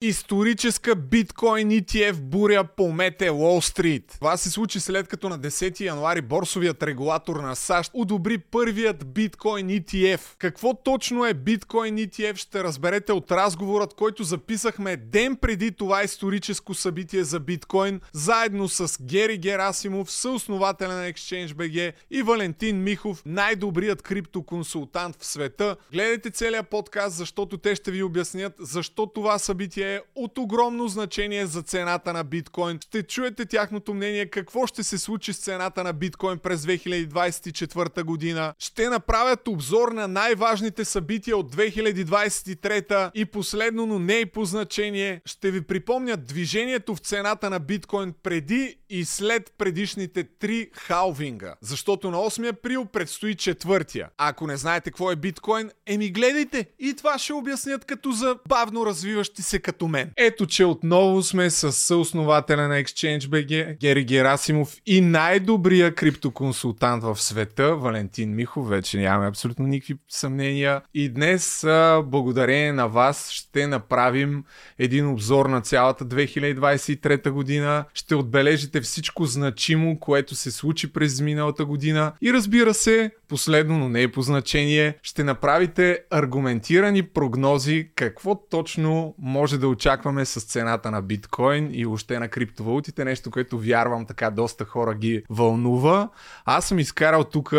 Историческа биткоин ETF буря помете Уолл Стрит. Това се случи след като на 10 януари борсовият регулатор на САЩ одобри първият биткоин ETF. Какво точно е биткоин ETF ще разберете от разговорът, който записахме ден преди това историческо събитие за биткоин, заедно с Гери Герасимов, съоснователя на ExchangeBG и Валентин Михов, най-добрият криптоконсултант в света. Гледайте целият подкаст, защото те ще ви обяснят защо това събитие е от огромно значение за цената на биткоин. Ще чуете тяхното мнение какво ще се случи с цената на биткоин през 2024 година. Ще направят обзор на най-важните събития от 2023 и последно, но не и по значение, ще ви припомнят движението в цената на биткоин преди и след предишните три халвинга. Защото на 8 април предстои четвъртия. А ако не знаете какво е биткоин, еми гледайте и това ще обяснят като за бавно развиващи се като като мен. Ето, че отново сме с съоснователя на ExchangeBG, Гери Герасимов и най-добрия криптоконсултант в света, Валентин Михов. Вече нямаме абсолютно никакви съмнения. И днес, благодарение на вас, ще направим един обзор на цялата 2023 година. Ще отбележите всичко значимо, което се случи през миналата година. И разбира се, последно, но не е по значение, ще направите аргументирани прогнози какво точно може да очакваме с цената на биткоин и още на криптовалутите, нещо, което вярвам така доста хора ги вълнува. Аз съм изкарал тук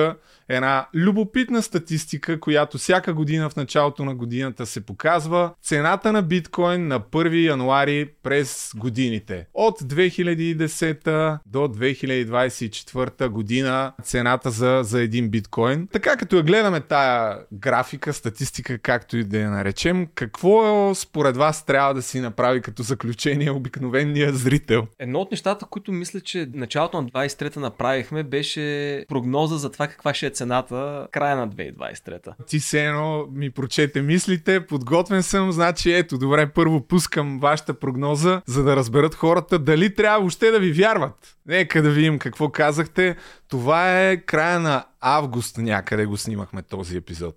една любопитна статистика, която всяка година в началото на годината се показва. Цената на биткоин на 1 януари през годините. От 2010 до 2024 година цената за, за един биткоин. Така като я гледаме тая графика, статистика, както и да я наречем, какво според вас трябва да си направи като заключение обикновения зрител? Едно от нещата, които мисля, че началото на 23-та направихме, беше прогноза за това каква ще е цената края на 2023. Ти се едно ми прочете мислите, подготвен съм, значи ето, добре, първо пускам вашата прогноза, за да разберат хората дали трябва въобще да ви вярват. Нека да видим какво казахте. Това е края на август някъде го снимахме този епизод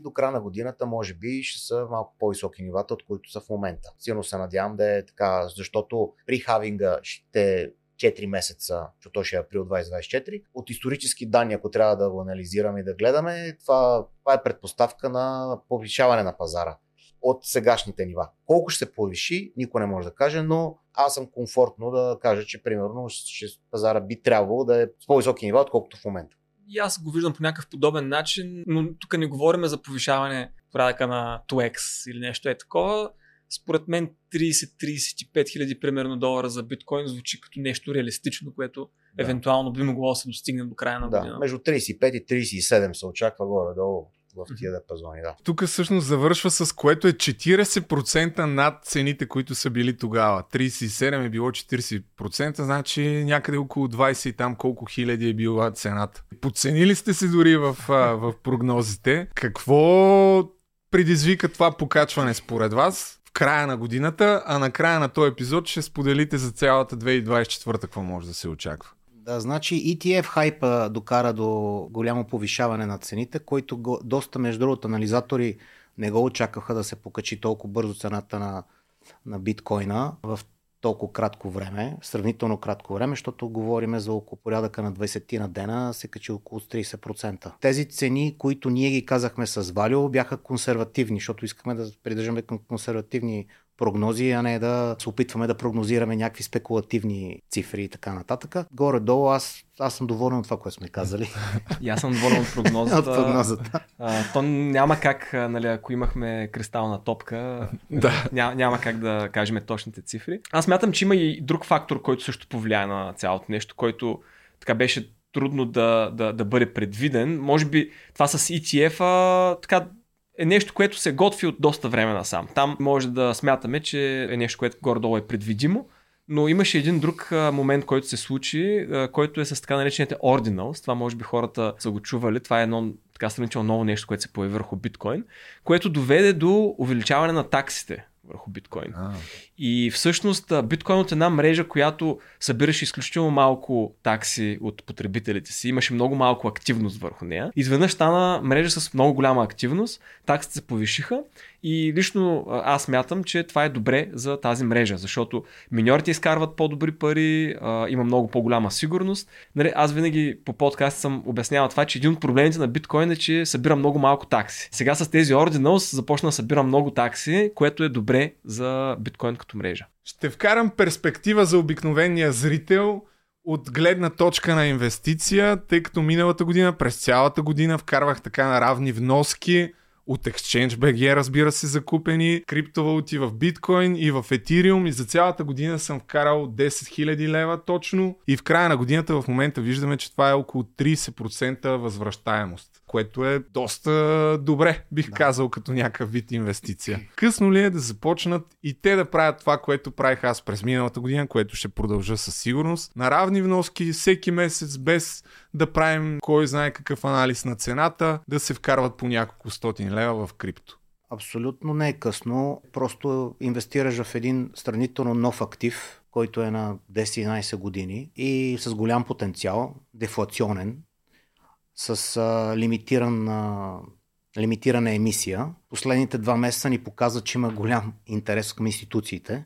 до края на годината може би ще са малко по-високи нивата, от които са в момента. Силно се надявам да е така, защото при хавинга ще 4 месеца, защото ще е април 2024. От исторически данни, ако трябва да го анализираме и да гледаме, това, това е предпоставка на повишаване на пазара от сегашните нива. Колко ще се повиши, никой не може да каже, но аз съм комфортно да кажа, че примерно ще, пазара би трябвало да е с по-високи нива, отколкото в момента. И аз го виждам по някакъв подобен начин, но тук не говорим за повишаване порядъка на 2x или нещо е такова според мен 30-35 хиляди примерно долара за биткоин звучи като нещо реалистично, което да. евентуално би могло да се достигне до края на да, година. Между 35 и 37 се очаква горе-долу в тия диапазони, да. Тук всъщност завършва с което е 40% над цените, които са били тогава. 37 е било 40%, значи някъде около 20 и там колко хиляди е била цената. Подценили сте се дори в, в прогнозите. Какво предизвика това покачване според вас? Края на годината, а на края на този епизод ще споделите за цялата 2024 какво може да се очаква. Да, значи ETF хайпа докара до голямо повишаване на цените, който го, доста, между другото, анализатори не го очакваха да се покачи толкова бързо цената на, на биткоина в толкова кратко време, сравнително кратко време, защото говориме за около порядъка на 20 на дена, се качи около 30%. Тези цени, които ние ги казахме с Валио, бяха консервативни, защото искаме да придържаме към консервативни прогнози, а не да се опитваме да прогнозираме някакви спекулативни цифри и така нататък. Горе-долу аз, аз съм доволен от това, което сме казали. И аз съм доволен от прогнозата. от прогнозата. А, то няма как, нали, ако имахме кристална топка, да. няма, няма как да кажем точните цифри. Аз мятам, че има и друг фактор, който също повлияе на цялото нещо, който така беше трудно да, да, да бъде предвиден. Може би това с ETF-а така е нещо, което се готви от доста време насам. Там може да смятаме, че е нещо, което горе-долу е предвидимо, но имаше един друг момент, който се случи, който е с така наречените ordinals. Това може би хората са го чували. Това е едно така сравнително ново нещо, което се появи върху биткоин, което доведе до увеличаване на таксите върху биткоин. А. И всъщност биткоин от една мрежа, която събираше изключително малко такси от потребителите си, имаше много малко активност върху нея. Изведнъж стана мрежа с много голяма активност, таксите се повишиха и лично аз мятам, че това е добре за тази мрежа, защото миньорите изкарват по-добри пари, има много по-голяма сигурност. Нали, аз винаги по подкаст съм обяснявал това, че един от проблемите на биткоин е, че събира много малко такси. Сега с тези Ordinals започна да събира много такси, което е добре за биткоин като мрежа. Ще вкарам перспектива за обикновения зрител от гледна точка на инвестиция, тъй като миналата година, през цялата година вкарвах така на равни вноски от ExchangeBG, разбира се, закупени криптовалути в биткоин и в Ethereum и за цялата година съм вкарал 10 000 лева точно и в края на годината в момента виждаме, че това е около 30% възвръщаемост което е доста добре, бих да. казал, като някакъв вид инвестиция. Късно ли е да започнат и те да правят това, което правих аз през миналата година, което ще продължа със сигурност, на равни вноски всеки месец, без да правим кой знае какъв анализ на цената, да се вкарват по няколко стотин лева в крипто. Абсолютно не е късно. Просто инвестираш в един сравнително нов актив, който е на 10-11 години и с голям потенциал, дефлационен, с а, лимитиран, а, лимитирана емисия. Последните два месеца ни показва, че има голям интерес към институциите.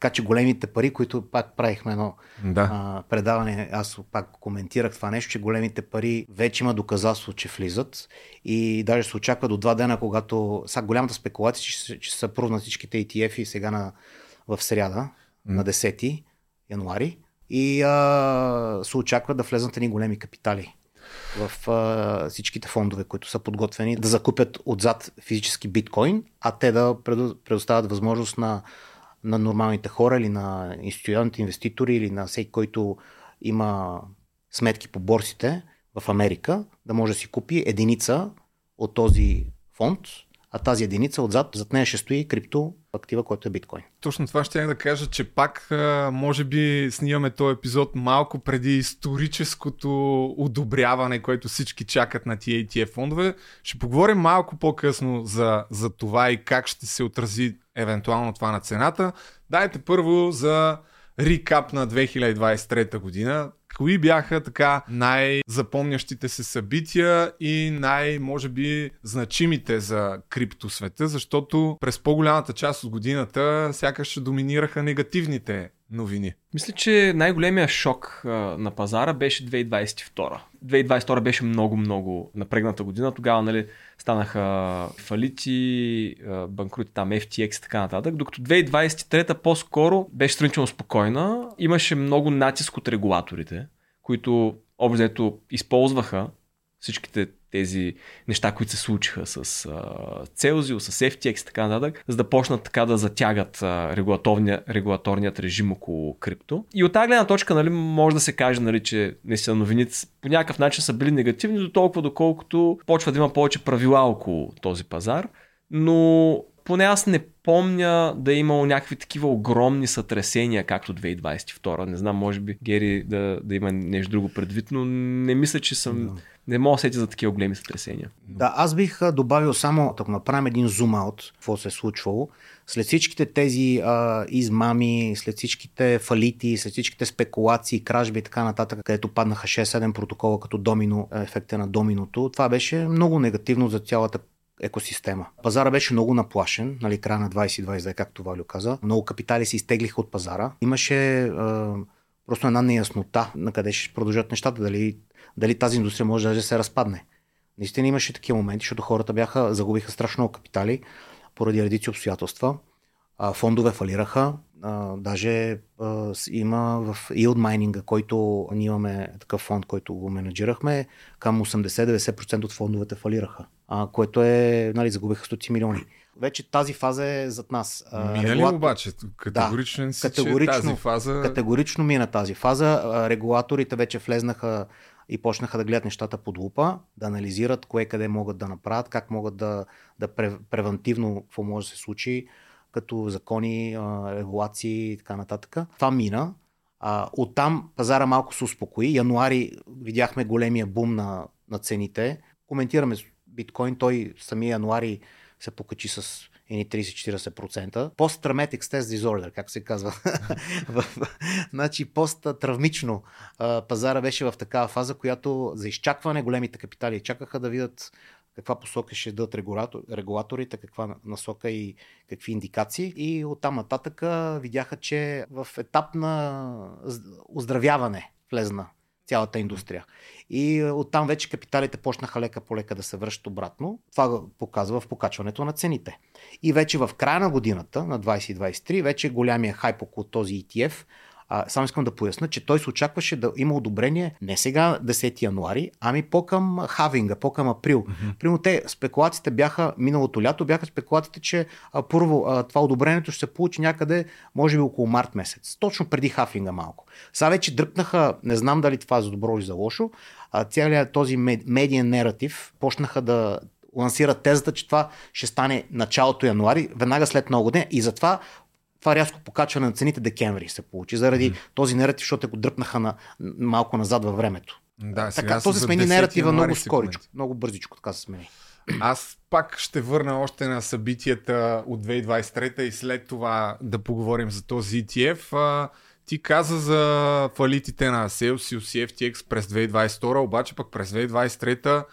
Така че големите пари, които пак правихме едно да. а, предаване, аз пак коментирах това нещо, че големите пари вече има доказателство, че влизат и даже се очаква до два дена, когато сега голямата спекулация, че, че са прувнат всичките ETF и сега на, в сряда, mm. на 10 януари и а, се очаква да влезнат едни големи капитали в а, всичките фондове, които са подготвени да закупят отзад физически биткоин, а те да предоставят възможност на, на нормалните хора или на институционалните инвеститори или на всеки, който има сметки по борсите в Америка, да може да си купи единица от този фонд а тази единица отзад, зад нея ще стои крипто актива, който е биткоин. Точно това ще да кажа, че пак може би снимаме този епизод малко преди историческото одобряване, което всички чакат на тия ETF фондове. Ще поговорим малко по-късно за, за това и как ще се отрази евентуално това на цената. Дайте първо за рекап на 2023 година. Кои бяха така най-запомнящите се събития и най-може би значимите за криптосвета, защото през по-голямата част от годината сякаш доминираха негативните новини. Мисля, че най-големия шок а, на пазара беше 2022. 2022 беше много-много напрегната година. Тогава нали, станаха фалити, банкрути там, FTX и така нататък. Докато 2023 по-скоро беше странично спокойна. Имаше много натиск от регулаторите, които общо използваха всичките тези неща, които се случиха с Celsius, с FTX и така нататък, за да почнат така да затягат регулаторния, регулаторният режим около крипто. И от тази гледна точка нали, може да се каже, нали, че наистина новините по някакъв начин са били негативни до толкова, доколкото почва да има повече правила около този пазар. Но поне аз не помня да е имало някакви такива огромни сътресения, както 2022. Не знам, може би Гери да, да има нещо друго предвид, но не мисля, че съм... Да. Не мога да сети за такива големи сътресения. Да, аз бих добавил само, ако направим един зум аут, какво се е случвало, след всичките тези а, измами, след всичките фалити, след всичките спекулации, кражби и така нататък, където паднаха 6-7 протокола като домино, ефекта на доминото, това беше много негативно за цялата екосистема. Пазара беше много наплашен, нали, края на 2022, както Валю каза. Много капитали се изтеглиха от пазара. Имаше е, просто една неяснота на къде ще продължат нещата, дали, дали тази индустрия може да се разпадне. Наистина имаше такива моменти, защото хората бяха, загубиха страшно много капитали поради редици обстоятелства. Фондове фалираха, а, даже а, има в yield майнинга, който ние имаме такъв фонд, който го менеджирахме, към 80-90% от фондовете фалираха, а, което е, нали, загубиха стотици милиони. Вече тази фаза е зад нас. Мина ли обаче? Категорично да, си, категорично, че тази фаза... Категорично мина тази фаза. Регулаторите вече влезнаха и почнаха да гледат нещата под лупа, да анализират кое къде могат да направят, как могат да, да превентивно какво може да се случи като закони, регулации и така нататък. Това мина. А, оттам пазара малко се успокои. Януари видяхме големия бум на, на цените. Коментираме биткоин. Той самия януари се покачи с едни 30-40%. Post-traumatic stress disorder, как се казва. значи пост-травмично пазара беше в такава фаза, която за изчакване големите капитали чакаха да видят каква посока ще дадат регулатор, регулаторите, каква насока и какви индикации. И оттам нататък видяха, че в етап на оздравяване влезна цялата индустрия. И оттам вече капиталите почнаха лека по лека да се връщат обратно. Това показва в покачването на цените. И вече в края на годината, на 2023, вече голямия хайп около този ETF а, само искам да поясна, че той се очакваше да има одобрение не сега 10 януари, ами по-към хавинга, по-към април. Mm-hmm. Примерно те, спекулациите бяха, миналото лято бяха спекулациите, че а, първо а, това одобрението ще се получи някъде, може би около март месец. Точно преди хафинга малко. Сега вече дръпнаха, не знам дали това е за добро или за лошо, а целият този медиен нератив почнаха да лансират тезата, че това ще стане началото януари, веднага след много ден и затова това рязко покачване на цените декември се получи, заради mm. този нератив, защото го дръпнаха на, малко назад във времето. Да, така, то се смени нератива много скоричко, много бързичко така се смени. Аз пак ще върна още на събитията от 2023 и след това да поговорим за този ETF. Ти каза за фалитите на Celsius и FTX през 2022, обаче пък през 2023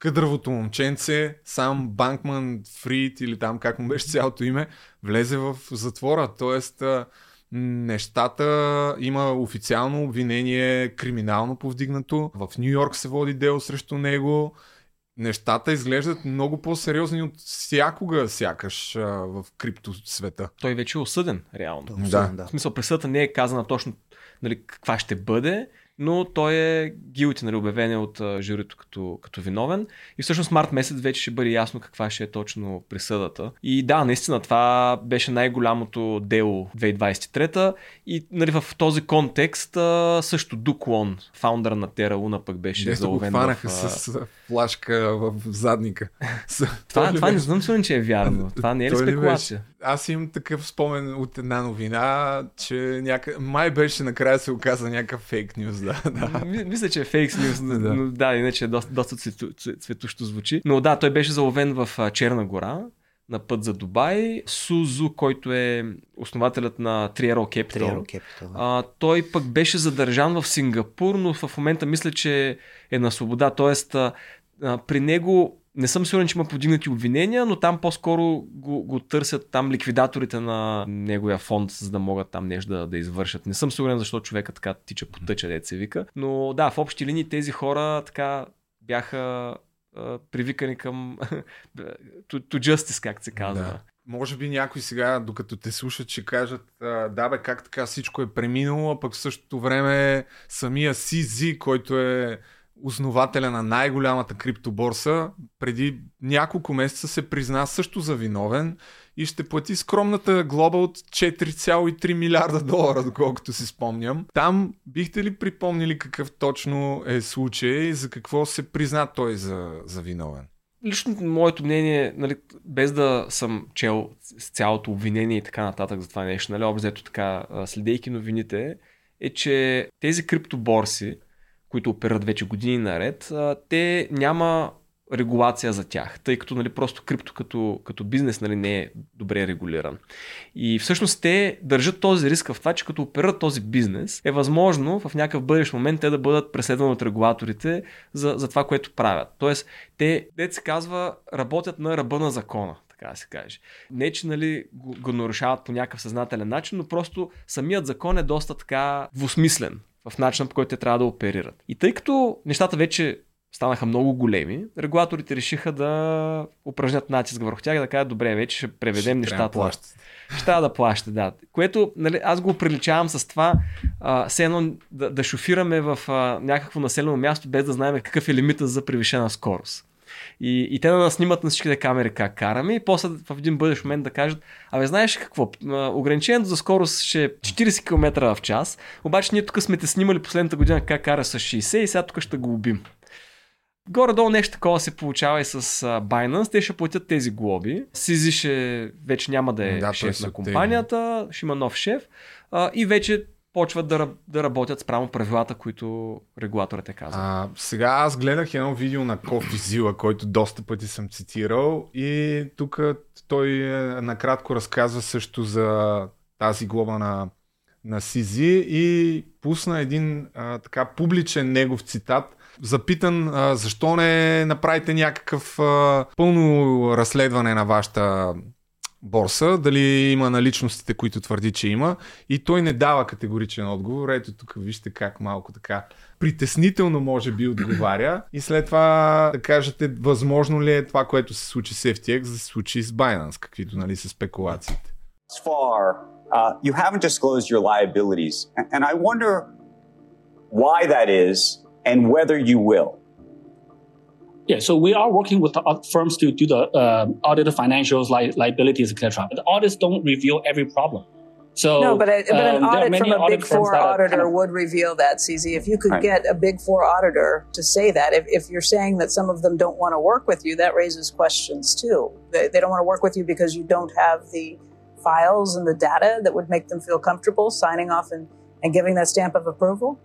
къдравото момченце, сам Банкман Фрид или там как му беше цялото име, влезе в затвора. Тоест, нещата има официално обвинение, криминално повдигнато. В Нью Йорк се води дело срещу него. Нещата изглеждат много по-сериозни от всякога, сякаш в крипто света. Той вече е осъден, реално. Осъден, да. В смисъл, присъдата не е казана точно нали, каква ще бъде, но той е гилти, нали, обявен е от журито като, като виновен. И всъщност март месец вече ще бъде ясно каква ще е точно присъдата. И да, наистина това беше най-голямото дело 2023 и нали, в този контекст също Дуклон, фаундър на Тера Луна, пък беше Дето заловен. го хванаха в, с флашка в задника. това, това не знам сигурен, че е вярно. Това не е ли спекулация? Аз имам такъв спомен от една новина, че няка... май беше накрая се оказа някакъв фейк нюз. Да, да. Мисля, че е фейк нюз, да. но да, иначе е доста, доста цветущо звучи. Но да, той беше заловен в Черна гора, на път за Дубай. Сузу, който е основателят на Triero Capital. Triero Capital да. а, той пък беше задържан в Сингапур, но в момента мисля, че е на свобода. Тоест, а, при него не съм сигурен, че има подигнати обвинения, но там по-скоро го, го търсят там ликвидаторите на неговия фонд, за да могат там нещо да, да извършат. Не съм сигурен защо човека така тича по тъча, се вика. Но да, в общи линии тези хора така бяха а, привикани към to, to justice, как се казва. Да. Може би някой сега, докато те слушат, ще кажат, да бе, как така всичко е преминало, а пък в същото време самия CZ, който е основателя на най-голямата криптоборса, преди няколко месеца се призна също за виновен и ще плати скромната глоба от 4,3 милиарда долара, доколкото си спомням. Там бихте ли припомнили какъв точно е случай и за какво се призна той за, за виновен? Лично моето мнение, нали, без да съм чел с цялото обвинение и така нататък за това нещо, нали, обзето така, следейки новините, е, че тези криптоборси, които оперират вече години наред, те няма регулация за тях, тъй като нали, просто крипто като, като бизнес нали, не е добре регулиран. И всъщност те държат този риск в това, че като оперират този бизнес, е възможно в някакъв бъдещ момент те да бъдат преследвани от регулаторите за, за това, което правят. Тоест, те, дете се казва, работят на ръба на закона така да се каже. Не, че нали, го, го нарушават по някакъв съзнателен начин, но просто самият закон е доста така двусмислен в начина по който те трябва да оперират. И тъй като нещата вече станаха много големи, регулаторите решиха да упражнят натиск върху тях и да кажат, добре, вече ще преведем ще нещата. Да ще трябва да плащате, да. Което нали, аз го приличавам с това, а, все едно да, да шофираме в а, някакво населено място, без да знаем какъв е лимита за превишена скорост. И, и те да нас снимат на всичките камери как караме и после в един бъдещ момент да кажат, абе знаеш какво, ограничението за скорост ще е 40 км в час, обаче ние тук сме те снимали последната година как кара с 60 и сега тук ще го убим. Горе-долу нещо такова се получава и с Binance. Те ще платят тези глоби. Сизи ще вече няма да е да, шеф на компанията, ще има нов шеф. А, и вече почват да, да работят спрямо правилата, които регулаторът е казал. А, сега аз гледах едно видео на Кофи Зила, който доста пъти съм цитирал и тук той е, накратко разказва също за тази глоба на, на Сизи и пусна един а, така публичен негов цитат, запитан а, защо не направите някакъв а, пълно разследване на вашата борса, дали има наличностите, които твърди, че има. И той не дава категоричен отговор. Ето тук вижте как малко така притеснително може би отговаря. И след това да кажете, възможно ли е това, което се случи с FTX, да се случи с Binance, каквито нали са спекулациите. Uh, you haven't disclosed your liabilities. And I wonder why that is and whether you will. Yeah, so we are working with the firms to do the uh, audited financials, li- liabilities, etc. But the audits don't reveal every problem. So no, but, a, but an um, audit from a big four auditor kind of, would reveal that, CZ. If you could right. get a big four auditor to say that, if, if you're saying that some of them don't want to work with you, that raises questions too. They, they don't want to work with you because you don't have the files and the data that would make them feel comfortable signing off and, and giving that stamp of approval.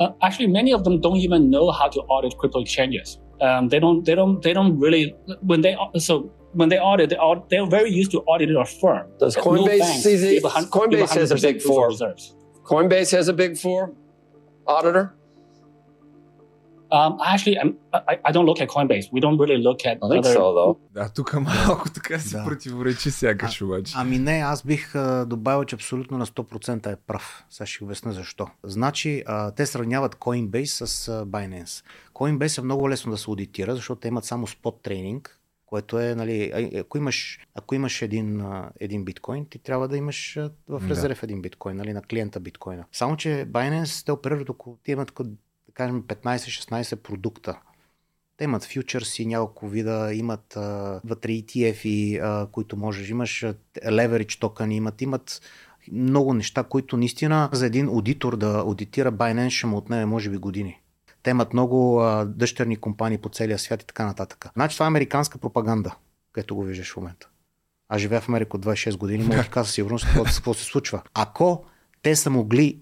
Uh, actually, many of them don't even know how to audit crypto exchanges um, they don't they don't they don't really when they so when they audit they audit, they're very used to auditing a firm. Does Coinbase no see the, Coinbase has a big four. Coinbase has a big four auditor. Um, actually, I'm, I, I don't look at Coinbase. We don't really look at I think other... so, though. Да, тук малко така си да. противоречи сякаш обаче. Ами не, аз бих а, добавил, че абсолютно на 100% е прав. Сега ще обясня защо. Значи, а, те сравняват Coinbase с а, Binance. Coinbase е много лесно да се аудитира, защото те имат само спот трейнинг, което е, нали, ако имаш, ако имаш един, един биткоин, ти трябва да имаш в резерв да. един биткоин, нали, на клиента биткоина. Само, че Binance те оперират около, те имат кажем 15-16 продукта. Те имат фьючерси, няколко вида, имат а, вътре ETF, а, които можеш, имаш leverage токени, имат, имат много неща, които наистина за един аудитор да аудитира Binance ще му отнеме може би години. Те имат много а, дъщерни компании по целия свят и така нататък. Значи това е американска пропаганда, където го виждаш в момента. Аз живея в Америка от 26 години, мога да кажа сигурност какво, какво се случва. Ако те са могли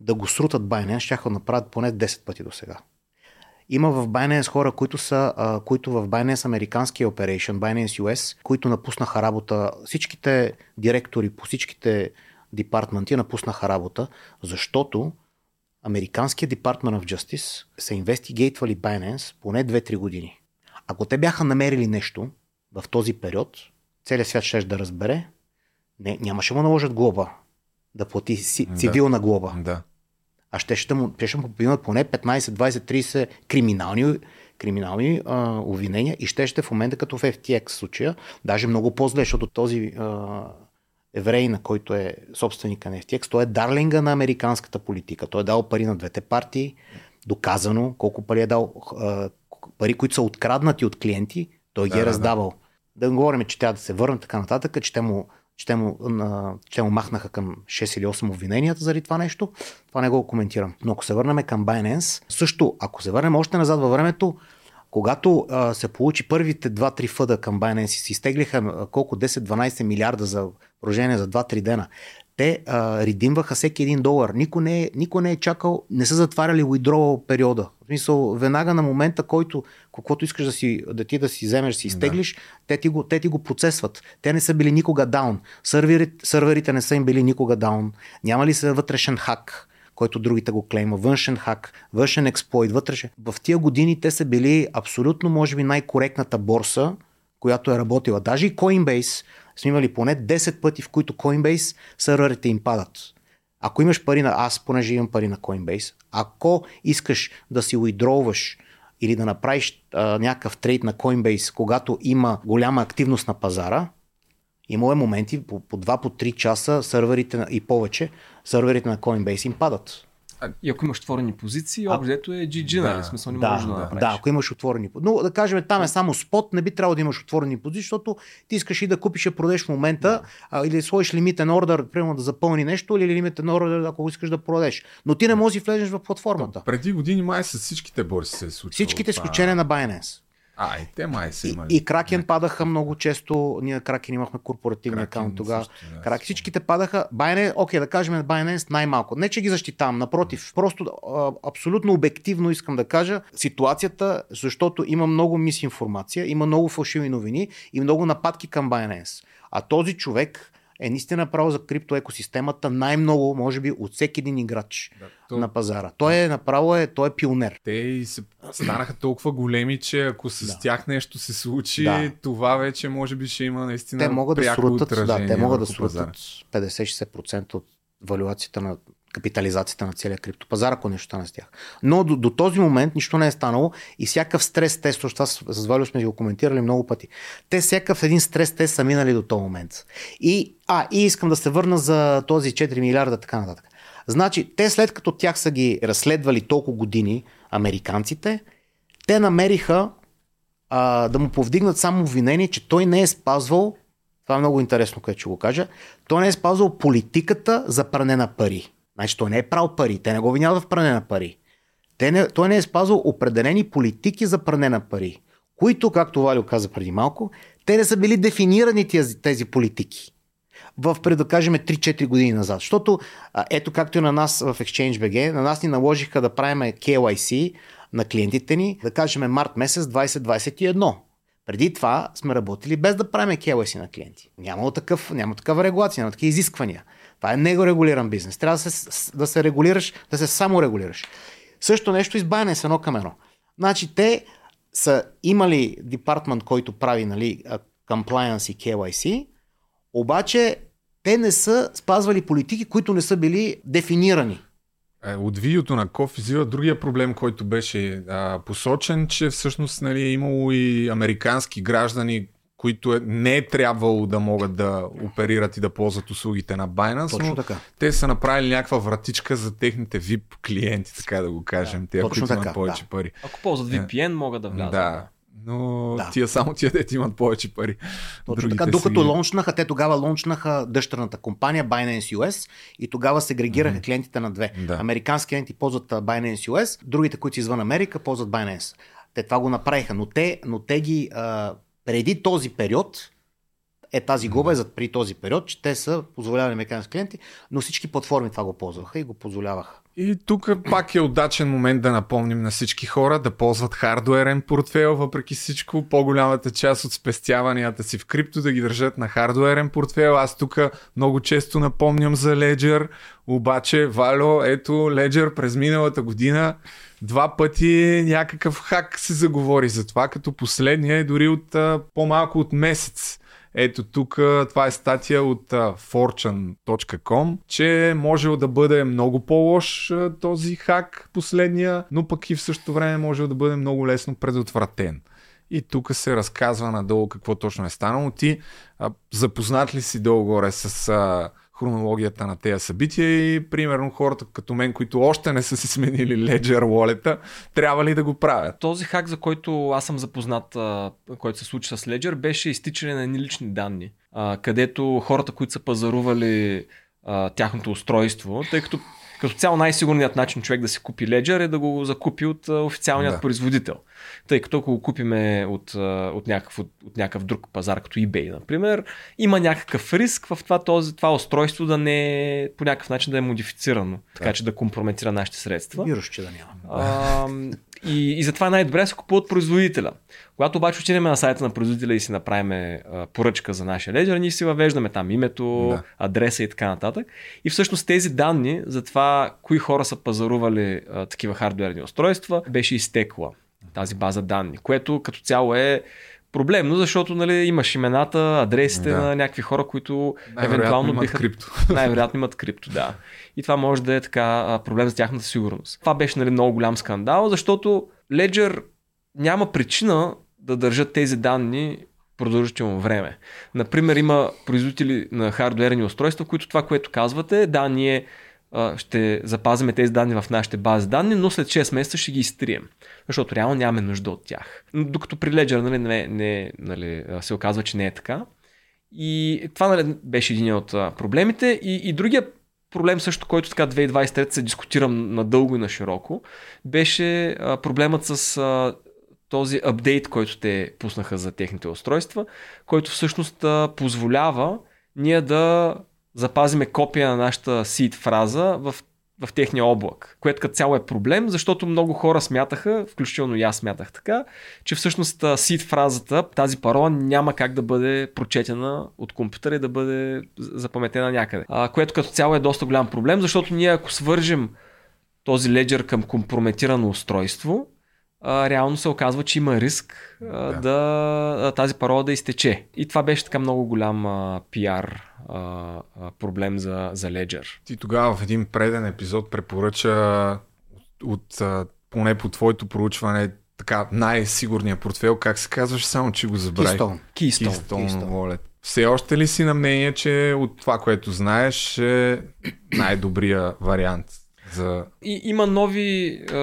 да го срутат Binance, ще го направят поне 10 пъти до сега. Има в Binance хора, които са, а, които в Binance американския operation, Binance US, които напуснаха работа. Всичките директори по всичките департменти напуснаха работа, защото Американският Department of Justice са инвестигейтвали Binance поне 2-3 години. Ако те бяха намерили нещо в този период, целият свят ще да разбере, не, нямаше му наложат глоба да плати си, цивилна глоба. Да а ще ще му, ще му попинат поне 15, 20, 30 криминални, криминални а, обвинения и ще ще в момента като в FTX случая, даже много по-зле, защото този а, еврей, на който е собственика на FTX, той е дарлинга на американската политика. Той е дал пари на двете партии, доказано колко пари е дал, а, пари, които са откраднати от клиенти, той да, ги е раздавал. Да, да говорим, че трябва да се върнат така нататък, че те му че му, че му махнаха към 6 или 8 обвиненията заради това нещо. Това не го коментирам. Но ако се върнем към Binance, също, ако се върнем още назад във времето, когато а, се получи първите 2-3 фъда към Binance и се изтеглиха колко 10-12 милиарда за поражение за 2-3 дена, те а, редимваха всеки един долар. Никой не, е, никой не е чакал, не са затваряли withdrawal периода. Смисъл, веднага на момента, който каквото искаш да, си, да ти да си вземеш, си изтеглиш, да. те, ти го, те ти го процесват. Те не са били никога даун. Сърверите не са им били никога даун. Няма ли се вътрешен хак? който другите го клейма, външен хак, външен експлойт, вътрешен. В тия години те са били абсолютно, може би, най-коректната борса, която е работила. Даже и Coinbase сме имали поне 10 пъти, в които Coinbase сървърите им падат. Ако имаш пари на аз, понеже имам пари на Coinbase, ако искаш да си уидроваш или да направиш а, някакъв трейд на Coinbase, когато има голяма активност на пазара, имало е моменти по, по 2 по 3 часа сървърите и повече, сървърите на Coinbase им падат. А, и ако имаш отворени позиции, а... е GG, да, нали? Смисъл не да, можеш да, да направиш. Да, ако имаш отворени позиции. Но да кажем, там е само спот, не би трябвало да имаш отворени позиции, защото ти искаш и да купиш и продадеш в момента, да. а, или да сложиш лимитен ордер, примерно да запълни нещо, или лимитен ордер, ако искаш да продадеш. Но ти не можеш да влезеш в платформата. преди години май с всичките борси се е случило. Всичките изключения на Binance. А, и те май са имали. И, и Кракен падаха много често. Ние Кракен имахме корпоративния аккаунт тогава. Да, Кракен, всичките падаха. Binance, окей, да кажем Binance най-малко. Не, че ги защитавам, напротив. Просто а, абсолютно обективно искам да кажа ситуацията, защото има много мисинформация, има много фалшиви новини и много нападки към Binance. А този човек е наистина право за крипто екосистемата най-много, може би, от всеки един играч да, то... на пазара. Той е направо е, той е пионер. Те се станаха толкова големи, че ако с да. тях нещо се случи, да. това вече може би ще има наистина те могат да срутат, да, те могат да срутат 50-60% от валюацията на капитализацията на целия криптопазар, ако нещо стане с тях. Но до, до този момент нищо не е станало и всякакъв стрес тест, това с, Валио сме го коментирали много пъти, те всякакъв един стрес тест са минали до този момент. И, а, и искам да се върна за този 4 милиарда, така нататък. Значи, те след като тях са ги разследвали толкова години, американците, те намериха а, да му повдигнат само обвинение, че той не е спазвал, това е много интересно, което ще го кажа, той не е спазвал политиката за пране на пари. Значи той не е прал пари, те не го обвиняват в пране на пари. Те не, той не е спазвал определени политики за пране на пари, които, както Валио каза преди малко, те не са били дефинирани тези, тези политики в пред да кажем 3-4 години назад. Защото ето както и на нас в ExchangeBG, на нас ни наложиха да правим KYC на клиентите ни, да кажем март месец 2021. Преди това сме работили без да правим KYC на клиенти. Няма такъв, няма такава регулация, няма такива изисквания. Това е негорегулиран бизнес. Трябва да се, да се регулираш, да се саморегулираш. Също нещо избавяне с едно към. Значи те са имали департмент, който прави нали, compliance и KYC, обаче те не са спазвали политики, които не са били дефинирани. Е, от видеото на Кофи Зива другия проблем, който беше а, посочен, че всъщност нали, е имало и американски граждани, които е, не е трябвало да могат да оперират и да ползват услугите на Binance, Точно но така. те са направили някаква вратичка за техните VIP клиенти, така да го кажем, да, те, които така, имат повече да. пари. Ако ползват VPN, е, могат да влязат. Да. Но да. тия само тия дете имат повече пари. Точно така, докато си... лончнаха, те тогава лончнаха дъщерната компания Binance US и тогава сегрегираха mm-hmm. клиентите на две. Да. Американски клиенти ползват Binance US, другите, които са извън Америка, ползват Binance. Те това го направиха, но те, но те ги а, преди този период, е тази глоба е за при този период, че те са позволявали американски клиенти, но всички платформи това го ползваха и го позволяваха. И тук пак е удачен момент да напомним на всички хора да ползват хардуерен портфейл, въпреки всичко по-голямата част от спестяванията си в крипто да ги държат на хардуерен портфейл. Аз тук много често напомням за Ledger, обаче Вало, ето Ledger през миналата година два пъти някакъв хак се заговори за това, като последния е дори от по-малко от месец. Ето тук, това е статия от fortune.com, че можел да бъде много по-лош този хак, последния, но пък и в същото време може да бъде много лесно предотвратен. И тук се разказва надолу какво точно е станало. Ти а, запознат ли си долу-горе с а, хронологията на тези събития и примерно хората като мен, които още не са си сменили Ledger Wallet, трябва ли да го правят? Този хак, за който аз съм запознат, който се случи с Ledger, беше изтичане на едни лични данни, където хората, които са пазарували тяхното устройство, тъй като като цяло най-сигурният начин човек да си купи Ledger е да го закупи от официалният да. производител. Тъй като ако го купиме от, от, някакъв, от, от някакъв друг пазар, като eBay, например, има някакъв риск в това, този, това устройство да не по някакъв начин да е модифицирано, да. така че да компрометира нашите средства. Вирус, че да няма. А, и, и затова е най-добре да се купуват производителя. Когато обаче отидем на сайта на производителя и си направим поръчка за нашия леджер, ние си въвеждаме там името, да. адреса и така нататък. И всъщност тези данни за това, кои хора са пазарували а, такива хардуерни устройства, беше изтекла тази база данни, което като цяло е проблемно, защото нали, имаш имената, адресите да. на някакви хора, които евентуално биха... крипто. Най-вероятно имат крипто, да. И това може да е така проблем за тяхната сигурност. Това беше нали, много голям скандал, защото Ledger няма причина да държат тези данни продължително време. Например, има производители на хардуерни устройства, които това, което казвате, да, ние ще запазиме тези данни в нашите бази данни, но след 6 месеца ще ги изтрием, защото реално нямаме нужда от тях. Докато при Ledger нали, не, не, нали, се оказва, че не е така. И това нали, беше един от проблемите. И, и другия проблем също, който така 2023 се дискутира надълго и на широко, беше а, проблемът с а, този апдейт, който те пуснаха за техните устройства, който всъщност позволява ние да запазиме копия на нашата seed фраза в в техния облак, което като цяло е проблем, защото много хора смятаха, включително и аз смятах така, че всъщност seed фразата, тази парола няма как да бъде прочетена от компютъра и да бъде запаметена някъде. А, което като цяло е доста голям проблем, защото ние ако свържем този леджер към компрометирано устройство, а, реално се оказва, че има риск а, да. да тази парола да изтече. И това беше така много голям а, пиар а, а, проблем за, за Ledger. Ти тогава в един преден епизод препоръча от, от поне по твоето проучване така най-сигурния портфел, как се казваше, само че го забравих. Keystone. Keystone. Keystone, Keystone. Все още ли си на мнение, че от това, което знаеш, е най-добрия вариант за... И, има нови а,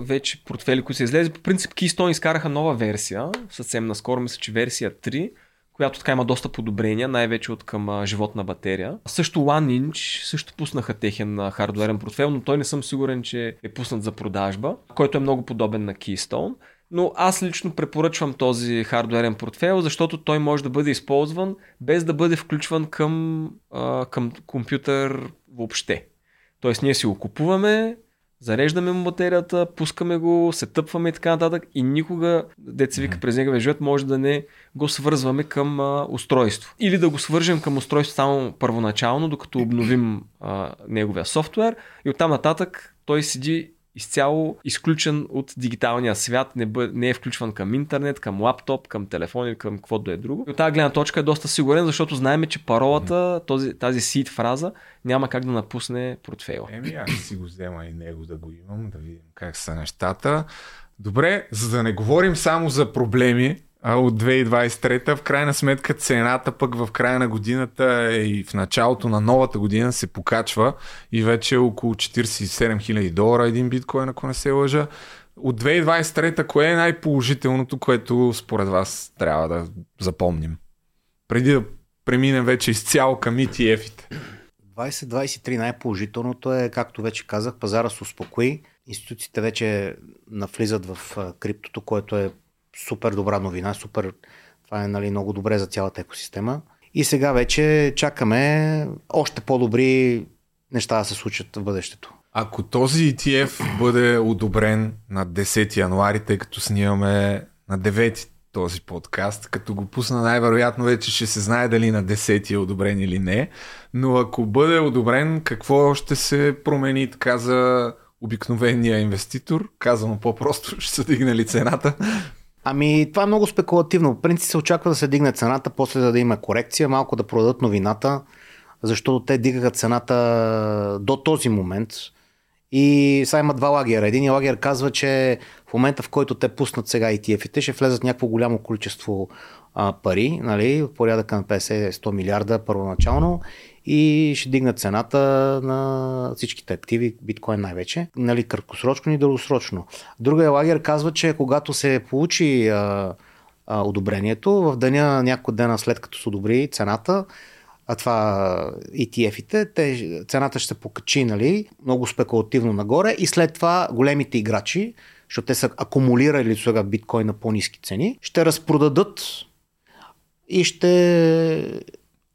вече портфели, които са излезли. По принцип Keystone изкараха нова версия, съвсем наскоро мисля, че версия 3, която така има доста подобрения, най-вече от към а, животна батерия. Също OneInch също пуснаха техен хардуерен портфел, но той не съм сигурен, че е пуснат за продажба, който е много подобен на Keystone. Но аз лично препоръчвам този хардуерен портфел, защото той може да бъде използван без да бъде включван към, а, към компютър въобще. Тоест ние си го купуваме, зареждаме му батерията, пускаме го, се тъпваме и така нататък. И никога, деца вика през него живот, може да не го свързваме към а, устройство. Или да го свържем към устройство само първоначално, докато обновим а, неговия софтуер. И оттам нататък той седи изцяло изключен от дигиталния свят, не, бъ, не е включван към интернет, към лаптоп, към телефон или към каквото да е друго. И от тази гледна точка е доста сигурен, защото знаем, че паролата, този, тази сид фраза няма как да напусне портфейла. Еми, аз си го взема и него да го имам, да видим как са нещата. Добре, за да не говорим само за проблеми, а от 2023 в крайна сметка цената пък в края на годината и в началото на новата година се покачва и вече е около 47 000 долара един биткоин, ако не се лъжа. От 2023 кое е най-положителното, което според вас трябва да запомним? Преди да преминем вече изцяло към ETF-ите. 2023 най-положителното е, както вече казах, пазара се успокои. Институциите вече навлизат в криптото, което е супер добра новина, супер, това е нали, много добре за цялата екосистема. И сега вече чакаме още по-добри неща да се случат в бъдещето. Ако този ETF бъде одобрен на 10 януари, тъй като снимаме на 9 този подкаст, като го пусна най-вероятно вече ще се знае дали на 10 е одобрен или не, но ако бъде одобрен, какво ще се промени така за обикновения инвеститор? Казано по-просто, ще се дигне ли цената? Ами, това е много спекулативно. В принцип се очаква да се дигне цената, после да има корекция, малко да продадат новината, защото те дигаха цената до този момент. И сега има два лагера. Един лагер казва, че в момента в който те пуснат сега ETF-ите, ще влезат някакво голямо количество а, пари, нали, в порядъка на 50-100 милиарда първоначално и ще дигнат цената на всичките активи, биткоин най-вече, нали, краткосрочно и дългосрочно. Другия лагер казва, че когато се получи а, а, одобрението, в деня, няколко дена след като се одобри цената, а това ETF-ите, те, цената ще се покачи нали, много спекулативно нагоре и след това големите играчи, защото те са акумулирали сега биткоин на по-низки цени, ще разпродадат и ще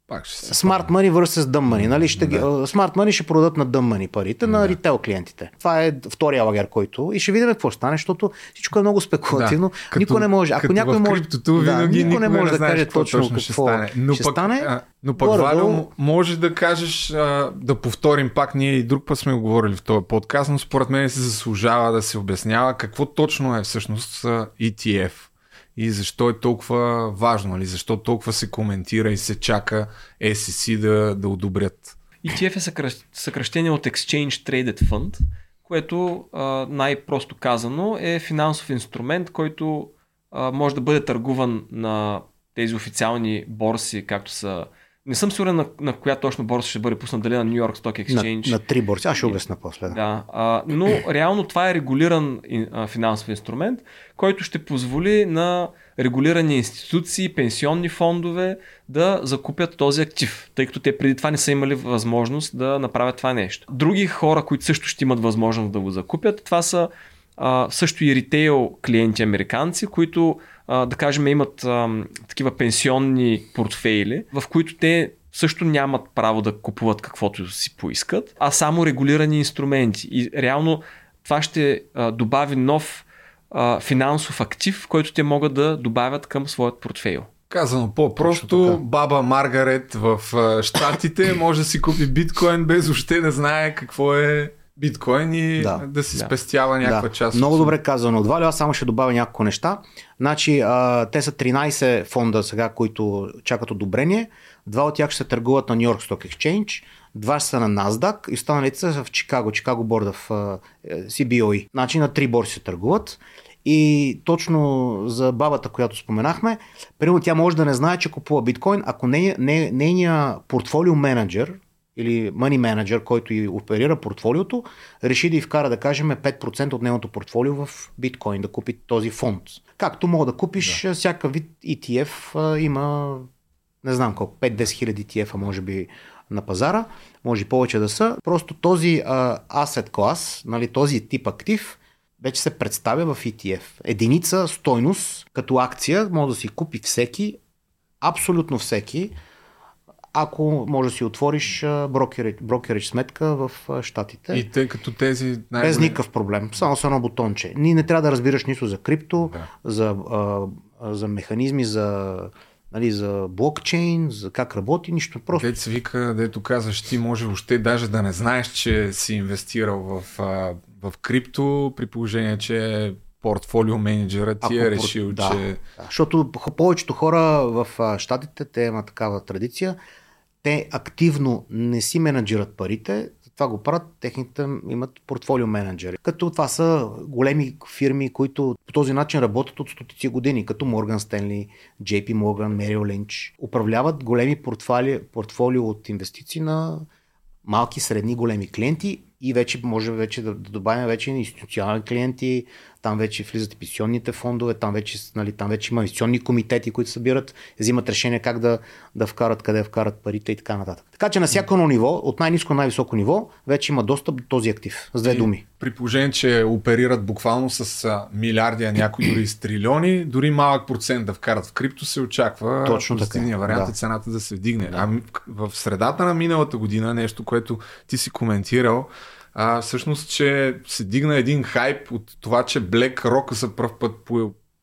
пак ще се Smart Money versus Dumb Money. Нали? Ще, да. Smart Money ще продадат на Dumb Money парите да. на ритейл клиентите. Това е втория лагер, който и ще видим какво стане, защото всичко е много спекулативно. Да. Като, никой не може. Ако някой може. Криптото, да, никой, никой не може да каже точно какво ще стане. Но ще пък, стане. А, но пък, Валио, може да кажеш, а, да повторим пак, ние и друг път сме говорили в този подкаст, но според мен се заслужава да се обяснява какво точно е всъщност ETF и защо е толкова важно, нали? защо толкова се коментира и се чака SEC да, да одобрят. ETF е съкръщение от Exchange Traded Fund, което най-просто казано е финансов инструмент, който може да бъде търгуван на тези официални борси, както са не съм сигурен на, на коя точно борса ще бъде пуснат, дали на Нью Йорк Stock Exchange. На, на три борси, аз ще обясна после. Да, да а, но реално това е регулиран а, финансов инструмент, който ще позволи на регулирани институции, пенсионни фондове да закупят този актив, тъй като те преди това не са имали възможност да направят това нещо. Други хора, които също ще имат възможност да го закупят, това са а, също и ритейл клиенти американци, които а, да кажем имат а, такива пенсионни портфейли, в които те също нямат право да купуват каквото си поискат, а само регулирани инструменти. И реално това ще а, добави нов а, финансов актив, който те могат да добавят към своят портфейл. Казано по-просто, баба Маргарет в Штатите може да си купи биткоин без въобще да знае какво е биткоин и да, да си да. спестява някаква да. част. Много добре казано от Валю, аз само ще добавя няколко неща. Значи, а, те са 13 фонда сега, които чакат одобрение. Два от тях ще се търгуват на Нью Йорк Stock Exchange, два са на NASDAQ и останалите са в Чикаго, Чикаго борда в CBOE. Значи на три борси се търгуват. И точно за бабата, която споменахме, примерно тя може да не знае, че купува биткоин, ако нейният не, не, портфолио менеджер или money менеджер, който и оперира портфолиото, реши да й вкара, да кажем, 5% от нейното портфолио в биткоин, да купи този фонд. Както мога да купиш да. всяка вид ETF, има не знам колко, 5-10 хиляди ETF, може би на пазара, може и повече да са. Просто този а, asset class, нали, този тип актив, вече се представя в ETF. Единица стойност като акция може да си купи всеки, абсолютно всеки, ако може да си отвориш брокерич, брокерич сметка в Штатите. И тъй като тези... Най- Без никакъв проблем. Само с едно бутонче. Ни не трябва да разбираш нищо за крипто, да. за, а, за механизми, за нали, за блокчейн, за как работи, нищо просто. Дето се вика, дето казваш, ти може въобще даже да не знаеш, че си инвестирал в, в крипто, при положение, че портфолио менеджера ти е решил, да, че... Да, защото повечето хора в щатите, те имат такава традиция, те активно не си менеджират парите, това го правят, техните имат портфолио менеджери. Като това са големи фирми, които по този начин работят от стотици години, като Morgan Stanley, JP Morgan, Merrill Lynch. Управляват големи портфоли, портфолио от инвестиции на малки, средни, големи клиенти и вече може вече да, да добавим вече институционални клиенти, там вече влизат пенсионните фондове, там вече, нали, там вече има инвестиционни комитети, които събират, взимат решение как да, да вкарат, къде вкарат парите и така нататък. Така че на всяко ниво, от най-низко най-високо ниво, вече има достъп до този актив. С две и думи. При положение, че оперират буквално с милиарди, а някои дори с трилиони, дори малък процент да вкарат в крипто се очаква Точно така. вариант да. е цената да се вдигне. Да. А в средата на миналата година, нещо, което ти си коментирал, а, всъщност, че се дигна един хайп от това, че BlackRock за първ път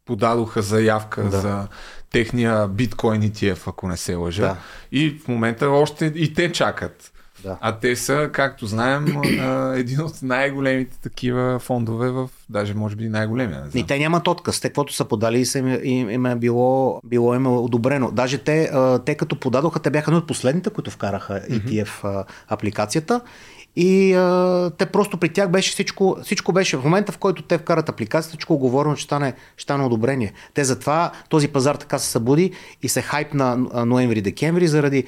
подадоха заявка да. за техния биткоин ETF, ако не се лъжа. Да. И в момента още и те чакат. Да. А те са, както знаем, един от най-големите такива фондове в, даже може би най-големия. И те нямат отказ. Те, каквото са подали, им, им, им е било, било им е одобрено. Даже те, те като подадоха, те бяха едни от последните, които вкараха ETF mm-hmm. апликацията и а, те просто при тях беше всичко, всичко беше в момента, в който те вкарат апликацията, всичко оговорено, че стане, ще стане одобрение. Те затова този пазар така се събуди и се хайп на ноември-декември заради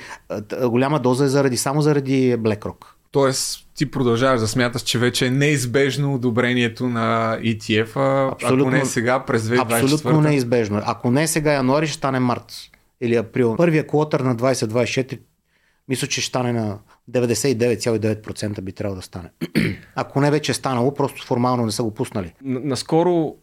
голяма доза е заради, само заради BlackRock. Тоест, ти продължаваш да смяташ, че вече е неизбежно одобрението на ETF, а абсолютно, ако не сега през 2024. Абсолютно неизбежно. Ако не сега януари, ще стане март или април. Първия квотър на 2024 мисля, че ще стане на 99,9% би трябвало да стане. Ако не вече е станало, просто формално не са го пуснали. Наскоро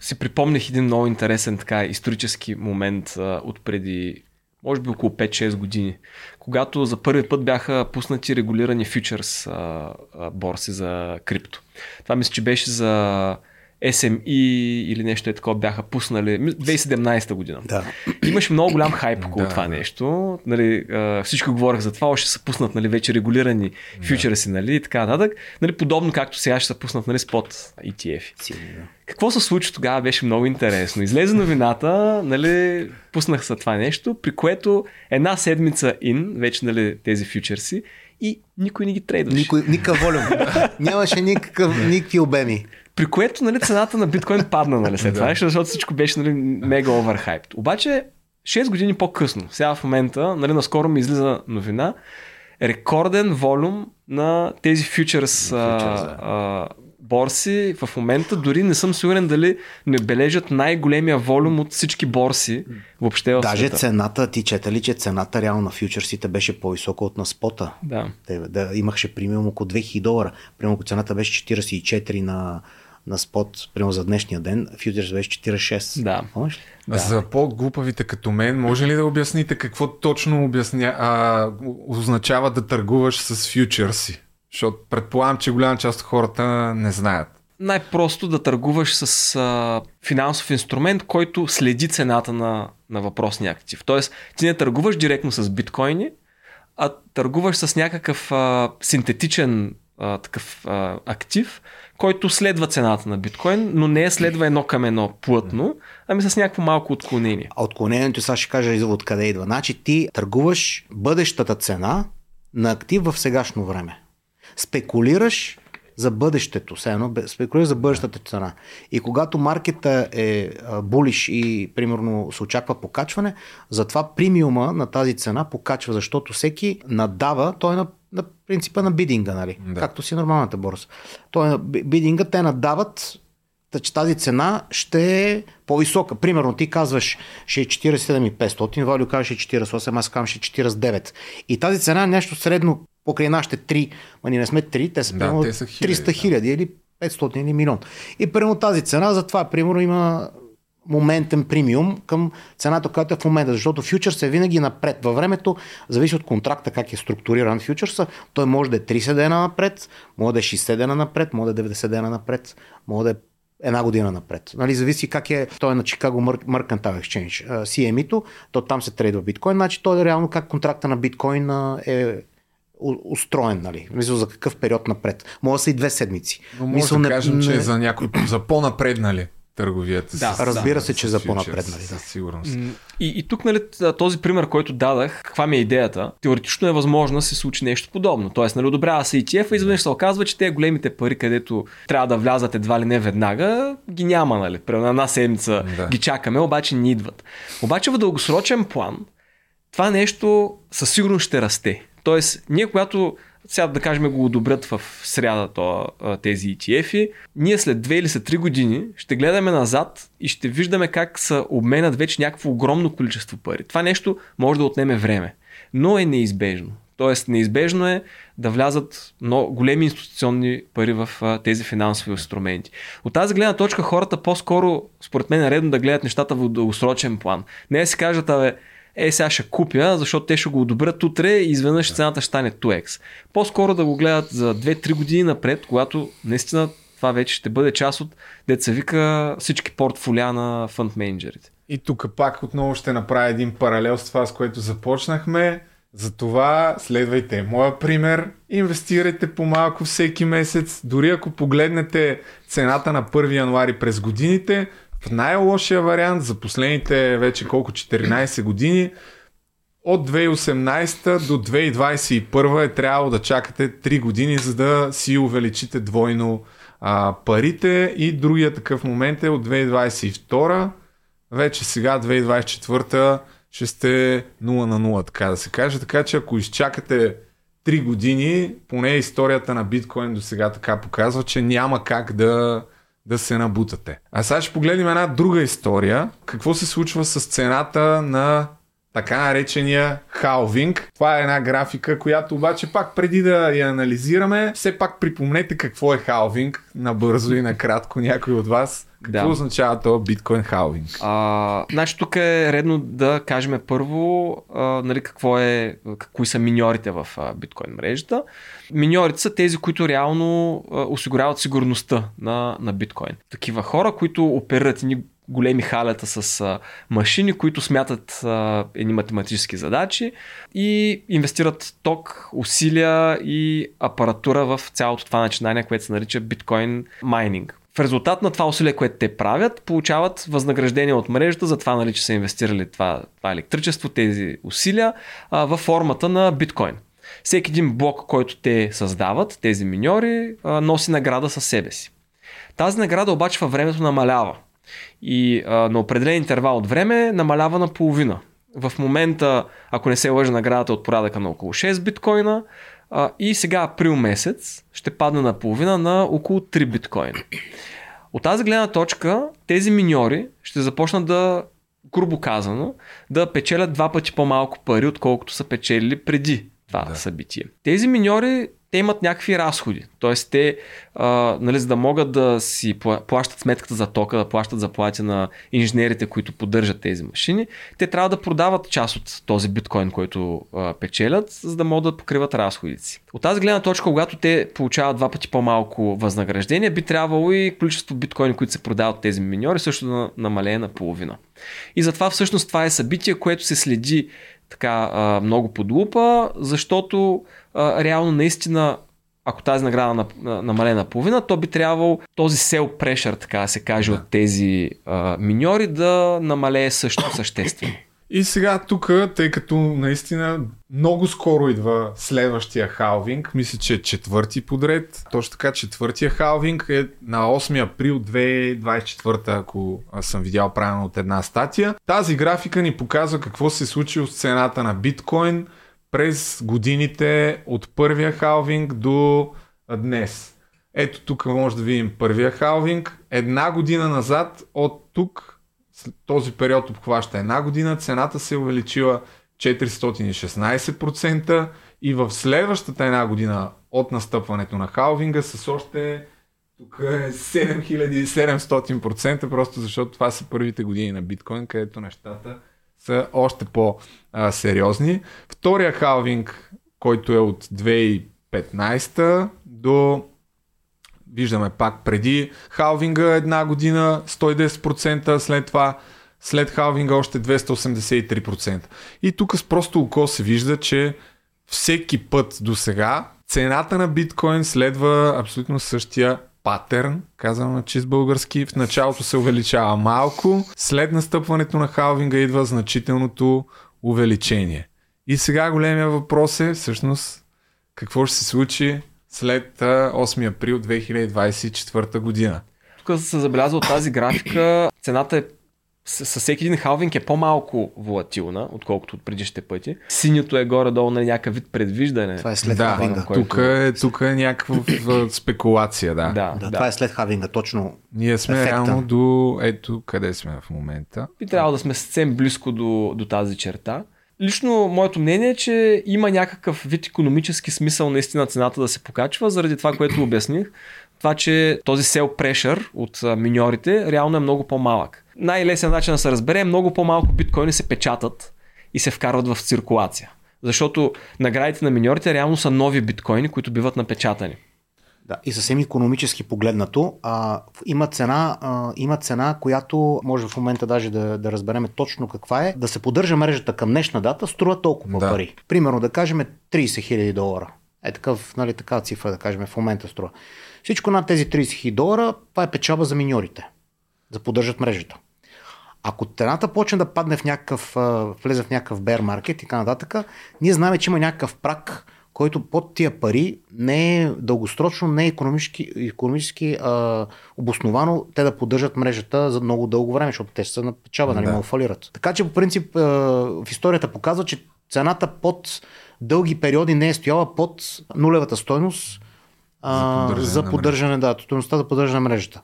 си припомних един много интересен така исторически момент а, от преди може би около 5-6 години, когато за първи път бяха пуснати регулирани фьючерс а, а, борси за крипто. Това мисля, че беше за SME или нещо е такова бяха пуснали 2017 година. Да. Имаше много голям хайп около да. това нещо. Нали, всички говорех за това, още са пуснат нали, вече регулирани да. фьючерси нали, и така нататък. Нали, подобно както сега ще са пуснат нали, спот ETF. Си, да. Какво се случи тогава беше много интересно. Излезе новината, нали, пуснах се това нещо, при което една седмица ин, вече нали, тези фьючерси, и никой не ги трейдваше. Никой, никакъв волюм. Нямаше никакъв, никакви обеми. При което нали, цената на биткоин падна нали, след това, защото всичко беше нали, мега оверхайпт. Обаче 6 години по-късно, сега в момента, нали, наскоро ми излиза новина, рекорден волюм на тези фьючерс да борси в момента дори не съм сигурен дали не бележат най-големия волюм от всички борси въобще в Даже света. цената, ти чета ли, че цената реално на фьючерсите беше по-висока от на спота? Да. Те, да имаше примерно около 2000 долара. Примерно цената беше 44 на на спот, прямо за днешния ден, фьючерс беше 46. Да. Помниш? Да. За по-глупавите като мен, може ли да обясните какво точно обясня, а, означава да търгуваш с фьючерси? Защото предполагам, че голяма част от хората не знаят. Най-просто да търгуваш с а, финансов инструмент, който следи цената на, на въпросния актив. Тоест, ти не търгуваш директно с биткоини, а търгуваш с някакъв а, синтетичен а, такъв а, актив, който следва цената на биткоин, но не е следва едно към едно плътно, ами с някакво малко отклонение. А отклонението сега ще кажа откъде идва. Значи ти търгуваш бъдещата цена на актив в сегашно време. Спекулираш за бъдещето, все едно спекулира за бъдещата цена. И когато маркета е булиш и примерно се очаква покачване, затова премиума на тази цена покачва, защото всеки надава, той на, на принципа на бидинга, нали? Да. както си нормалната борса. Той е бидинга, те надават че тази цена ще е по-висока. Примерно ти казваш, ще е 47,500, Валю каже, ще е 48, аз казвам, ще е 49. И тази цена е нещо средно покрай нашите 3, ма ние не сме 3, те са, да, те са хиляди, 300 хиляди да. или 500 или милион. И примерно тази цена, затова примерно има моментен премиум към цената, която е в момента, защото фьючерс е винаги напред във времето, зависи от контракта как е структуриран фьючерса, той може да е 30 дена напред, може да е 60 дена напред, може да е 90 дена напред, може да е една година напред. Нали, зависи как е, той е на Chicago Mercantile Exchange, CME-то, то там се трейдва биткоин, значи той е реално как контракта на биткоин е устроен, нали? Мисля, за какъв период напред. Може да са и две седмици. Но може Мисъл, да кажем, не... че е за някой, за по-напреднали търговията. Да, с, разбира да, се, че за по-напреднали. Да. Със сигурност. И, и тук, нали, този пример, който дадах, каква ми е идеята, теоретично е възможно да се случи нещо подобно. Тоест, нали, одобрява се ETF, а изведнъж се оказва, че те големите пари, където трябва да влязат едва ли не веднага, ги няма, нали? Прямо на една седмица да. ги чакаме, обаче не идват. Обаче в дългосрочен план, това нещо със сигурност ще расте. Тоест, ние когато сега да кажем го одобрят в сряда то, тези ETF-и, ние след 2 или след 3 години ще гледаме назад и ще виждаме как са обменят вече някакво огромно количество пари. Това нещо може да отнеме време, но е неизбежно. Тоест, неизбежно е да влязат големи институционни пари в тези финансови инструменти. От тази гледна точка хората по-скоро, според мен, е редно да гледат нещата в дългосрочен план. Не да си кажат, абе, е сега ще купя, защото те ще го одобрят утре и изведнъж цената ще стане 2x. По-скоро да го гледат за 2-3 години напред, когато наистина това вече ще бъде част от деца вика всички портфолиа на фонд менеджерите. И тук пак отново ще направя един паралел с това, с което започнахме. Затова следвайте моя пример, инвестирайте по-малко всеки месец, дори ако погледнете цената на 1 януари през годините, в най-лошия вариант за последните вече колко 14 години. От 2018 до 2021 е трябвало да чакате 3 години, за да си увеличите двойно а, парите. И другия такъв момент е от 2022 вече сега 2024 ще сте 0 на 0, така да се каже. Така че ако изчакате 3 години, поне историята на биткоин до сега така показва, че няма как да, да се набутате. А сега ще погледнем една друга история. Какво се случва с цената на така наречения халвинг. Това е една графика, която обаче пак преди да я анализираме, все пак припомнете какво е халвинг, набързо и накратко някой от вас. Какво да. означава това биткоин халвинг? А, значи тук е редно да кажем първо а, нали, какво е, кои са миньорите в а, биткоин мрежата. Миньорите са тези, които реално а, осигуряват сигурността на, на биткоин. Такива хора, които оперират ни големи халета с а, машини, които смятат а, едни математически задачи и инвестират ток, усилия и апаратура в цялото това начинание, което се нарича биткоин майнинг. В резултат на това усилие, което те правят, получават възнаграждение от мрежата за това, нали, че са инвестирали това, това електричество, тези усилия а, във формата на биткоин. Всеки един блок, който те създават, тези миньори, а, носи награда със себе си. Тази награда обаче във времето намалява и а, на определен интервал от време намалява на половина. В момента, ако не се лъжа, наградата е от порядъка на около 6 биткоина а, и сега април месец ще падне на половина на около 3 биткоина. От тази гледна точка тези миньори ще започнат да, грубо казано, да печелят два пъти по-малко пари, отколкото са печелили преди това да. събитие. Тези миньори те имат някакви разходи. Тоест те, а, нали, за да могат да си плащат сметката за тока, да плащат заплати на инженерите, които поддържат тези машини, те трябва да продават част от този биткоин, който а, печелят, за да могат да покриват разходите си. От тази гледна точка, когато те получават два пъти по-малко възнаграждение, би трябвало и количество биткоини, които се продават от тези миньори, също да намалее на половина. И затова всъщност това е събитие, което се следи така а, много под лупа, защото а, реално наистина ако тази награда намале на половина, то би трябвало този сел прешър, така да се каже, да. от тези а, миньори да намалее също съществено. И сега тук, тъй като наистина много скоро идва следващия халвинг, мисля, че е четвърти подред. Точно така, четвъртия халвинг е на 8 април 2024, ако съм видял правилно от една статия. Тази графика ни показва какво се случи с цената на биткоин през годините от първия халвинг до днес. Ето тук може да видим първия халвинг. Една година назад от тук този период обхваща една година, цената се е увеличила 416% и в следващата една година от настъпването на халвинга с още тук е 7700%, просто защото това са първите години на биткоин, където нещата са още по-сериозни. Втория халвинг, който е от 2015 до виждаме пак преди халвинга една година 110%, след това след халвинга още 283%. И тук с просто око се вижда, че всеки път до сега цената на биткоин следва абсолютно същия патърн, казвам на чист български. В началото се увеличава малко, след настъпването на халвинга идва значителното увеличение. И сега големия въпрос е всъщност какво ще се случи след 8 април 2024 година. Тук се забелязва от тази графика, цената е с, всеки един халвинг е по-малко волатилна, отколкото от предишните пъти. Синьото е горе-долу на някакъв вид предвиждане. Това е след да, халвинга. Който... Тук е, тук е някаква спекулация, да. да. Да, да. Това е след халвинга, точно. Ние сме ефекта. реално до ето къде сме в момента. Би трябвало да сме съвсем близко до, до тази черта. Лично моето мнение е, че има някакъв вид економически смисъл наистина цената да се покачва, заради това, което обясних. Това, че този sell pressure от миньорите реално е много по-малък. Най-лесен начин да се разбере е много по-малко биткоини се печатат и се вкарват в циркулация. Защото наградите на миньорите реално са нови биткоини, които биват напечатани. Да, и съвсем економически погледнато, а, има, цена, а, има цена, която може в момента даже да, да разбереме точно каква е. Да се поддържа мрежата към днешна дата струва толкова да. пари. Примерно да кажем 30 000 долара. Е такъв, нали, така цифра да кажем в момента струва. Всичко над тези 30 000 долара, това е печалба за миньорите. За поддържат мрежата. Ако цената почне да падне в някакъв, влезе в някакъв бер маркет и така нататък, ние знаем, че има някакъв прак, който под тия пари не е дългосрочно, не е економически, економически а, обосновано те да поддържат мрежата за много дълго време, защото те са на печава, нали, могат фалират. Така че по принцип а, в историята показва, че цената под дълги периоди не е стояла под нулевата стойност а, за поддържане, за поддържане да, стойността за поддържане на мрежата.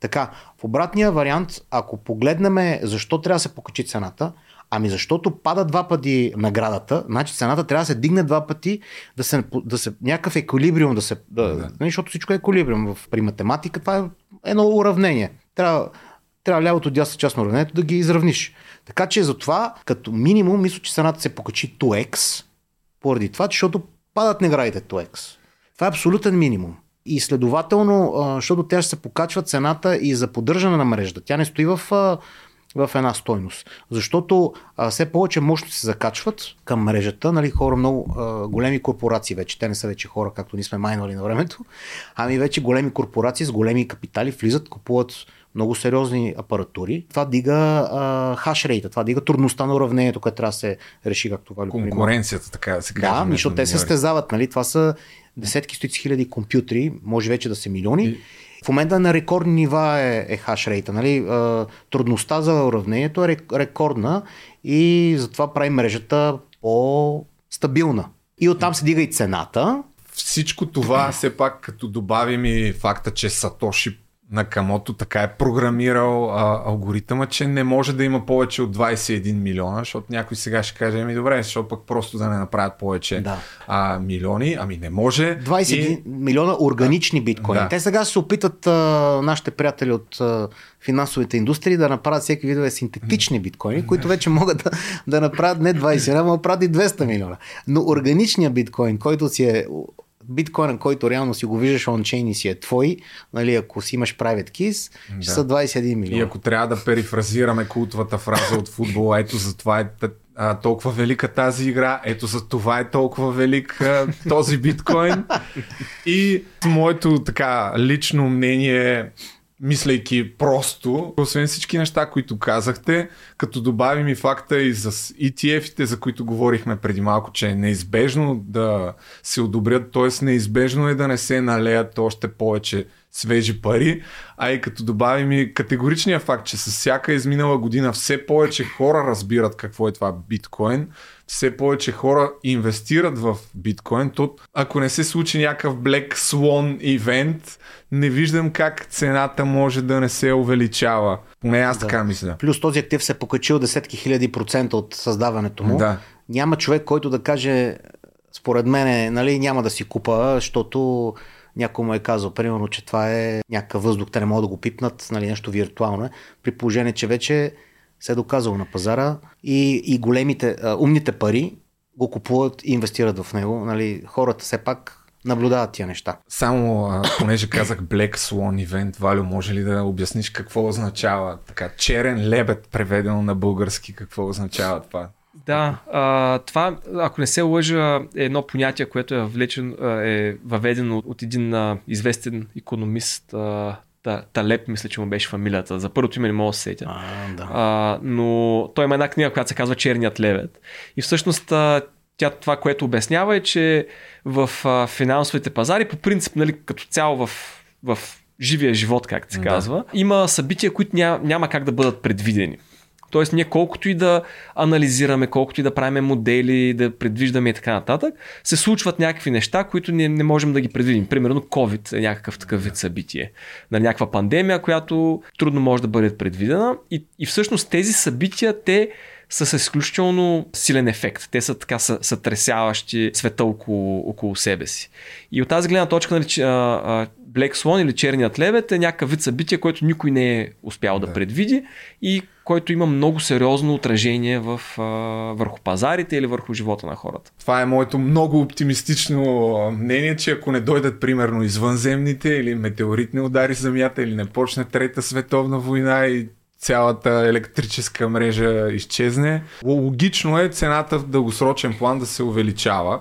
Така, в обратния вариант, ако погледнем защо трябва да се покачи цената, Ами защото пада два пъти наградата, значи цената трябва да се дигне два пъти, да се, да се някакъв еквилибриум да се... Да, да. Нали, защото всичко е еквилибриум. В, при математика това е едно уравнение. Трябва, трябва лявото дясно част на уравнението да ги изравниш. Така че затова, като минимум, мисля, че цената се покачи 2x, поради това, защото падат наградите 2x. Това е абсолютен минимум. И следователно, защото тя ще се покачва цената и за поддържане на мрежата. Тя не стои в в една стойност. Защото а, все повече мощно се закачват към мрежата, нали, хора много а, големи корпорации вече, те не са вече хора, както ние сме майнали на времето, ами вече големи корпорации с големи капитали влизат, купуват много сериозни апаратури. Това дига хашрейта, това дига трудността на уравнението, което трябва да се реши както Валю. Конкуренцията, така да се каже. Да, защото те се стезават, нали? Това са десетки, стотици хиляди компютри, може вече да са милиони. И в момента на рекордни нива е, е хашрейта. Нали? Трудността за уравнението е рекордна и затова прави мрежата по-стабилна. И оттам се дига и цената. Всичко това, все пак, като добавим и факта, че Сатоши Накамото така е програмирал а, алгоритъма, че не може да има повече от 21 милиона, защото някой сега ще каже, ами добре, защото пък просто да не направят повече да. а, милиони, ами не може. 21 и... милиона органични биткоини. Да. Те сега се опитат а, нашите приятели от а, финансовите индустрии да направят всеки видове синтетични биткоини, които вече могат да, да направят не 20, а да правят и 200 милиона. Но органичният биткоин, който си е биткоина, който реално си го виждаш ончейн и си е твой, нали, ако си имаш private keys, да. ще са 21 милиона. И ако трябва да перифразираме култовата фраза от футбола, ето за това е а, толкова велика тази игра, ето за това е толкова велик а, този биткоин. И моето така лично мнение мислейки просто, освен всички неща, които казахте, като добавим и факта и за ETF-ите, за които говорихме преди малко, че е неизбежно да се одобрят, т.е. неизбежно е да не се налеят още повече свежи пари, а и като добавим и категоричния факт, че с всяка изминала година все повече хора разбират какво е това биткоин, все повече хора инвестират в биткоин, то ако не се случи някакъв Black Swan ивент, не виждам как цената може да не се увеличава. Поне аз да. така мисля. Плюс този актив се е покачил десетки хиляди процента от създаването му. Да. Няма човек, който да каже, според мен, нали, няма да си купа, защото някой му е казал, примерно, че това е някакъв въздух, те не могат да го пипнат, нали, нещо виртуално е, при положение, че вече се е доказало на пазара и, и големите, а, умните пари го купуват и инвестират в него. Нали, хората все пак наблюдават тия неща. Само, а, понеже казах Black Swan Event, Валю, може ли да обясниш какво означава така черен лебед, преведено на български, какво означава това? Да, а, това, ако не се лъжа, е едно понятие, което е, влечен, е въведено от един а, известен економист, а, Талеп, мисля, че му беше фамилията. За първото име не мога да се сетя. А, да. а, но той има една книга, която се казва Черният левет. И всъщност тя това, което обяснява е, че в а, финансовите пазари, по принцип, нали, като цяло в, в живия живот, както се да. казва, има събития, които няма, няма как да бъдат предвидени. Тоест ние колкото и да анализираме, колкото и да правим модели, да предвиждаме и така нататък, се случват някакви неща, които не, не можем да ги предвидим. Примерно COVID е някакъв такъв вид събитие. На някаква пандемия, която трудно може да бъде предвидена. И, и всъщност тези събития, те с изключително силен ефект. Те са така сътресяващи света около, около себе си. И от тази гледна точка, нали, Black Swan или Черният лебед е някакъв вид събитие, което никой не е успял да, да предвиди и който има много сериозно отражение в, а, върху пазарите или върху живота на хората. Това е моето много оптимистично мнение, че ако не дойдат примерно извънземните или метеоритни удари Земята или не почне Трета световна война и цялата електрическа мрежа изчезне, логично е цената в дългосрочен план да се увеличава.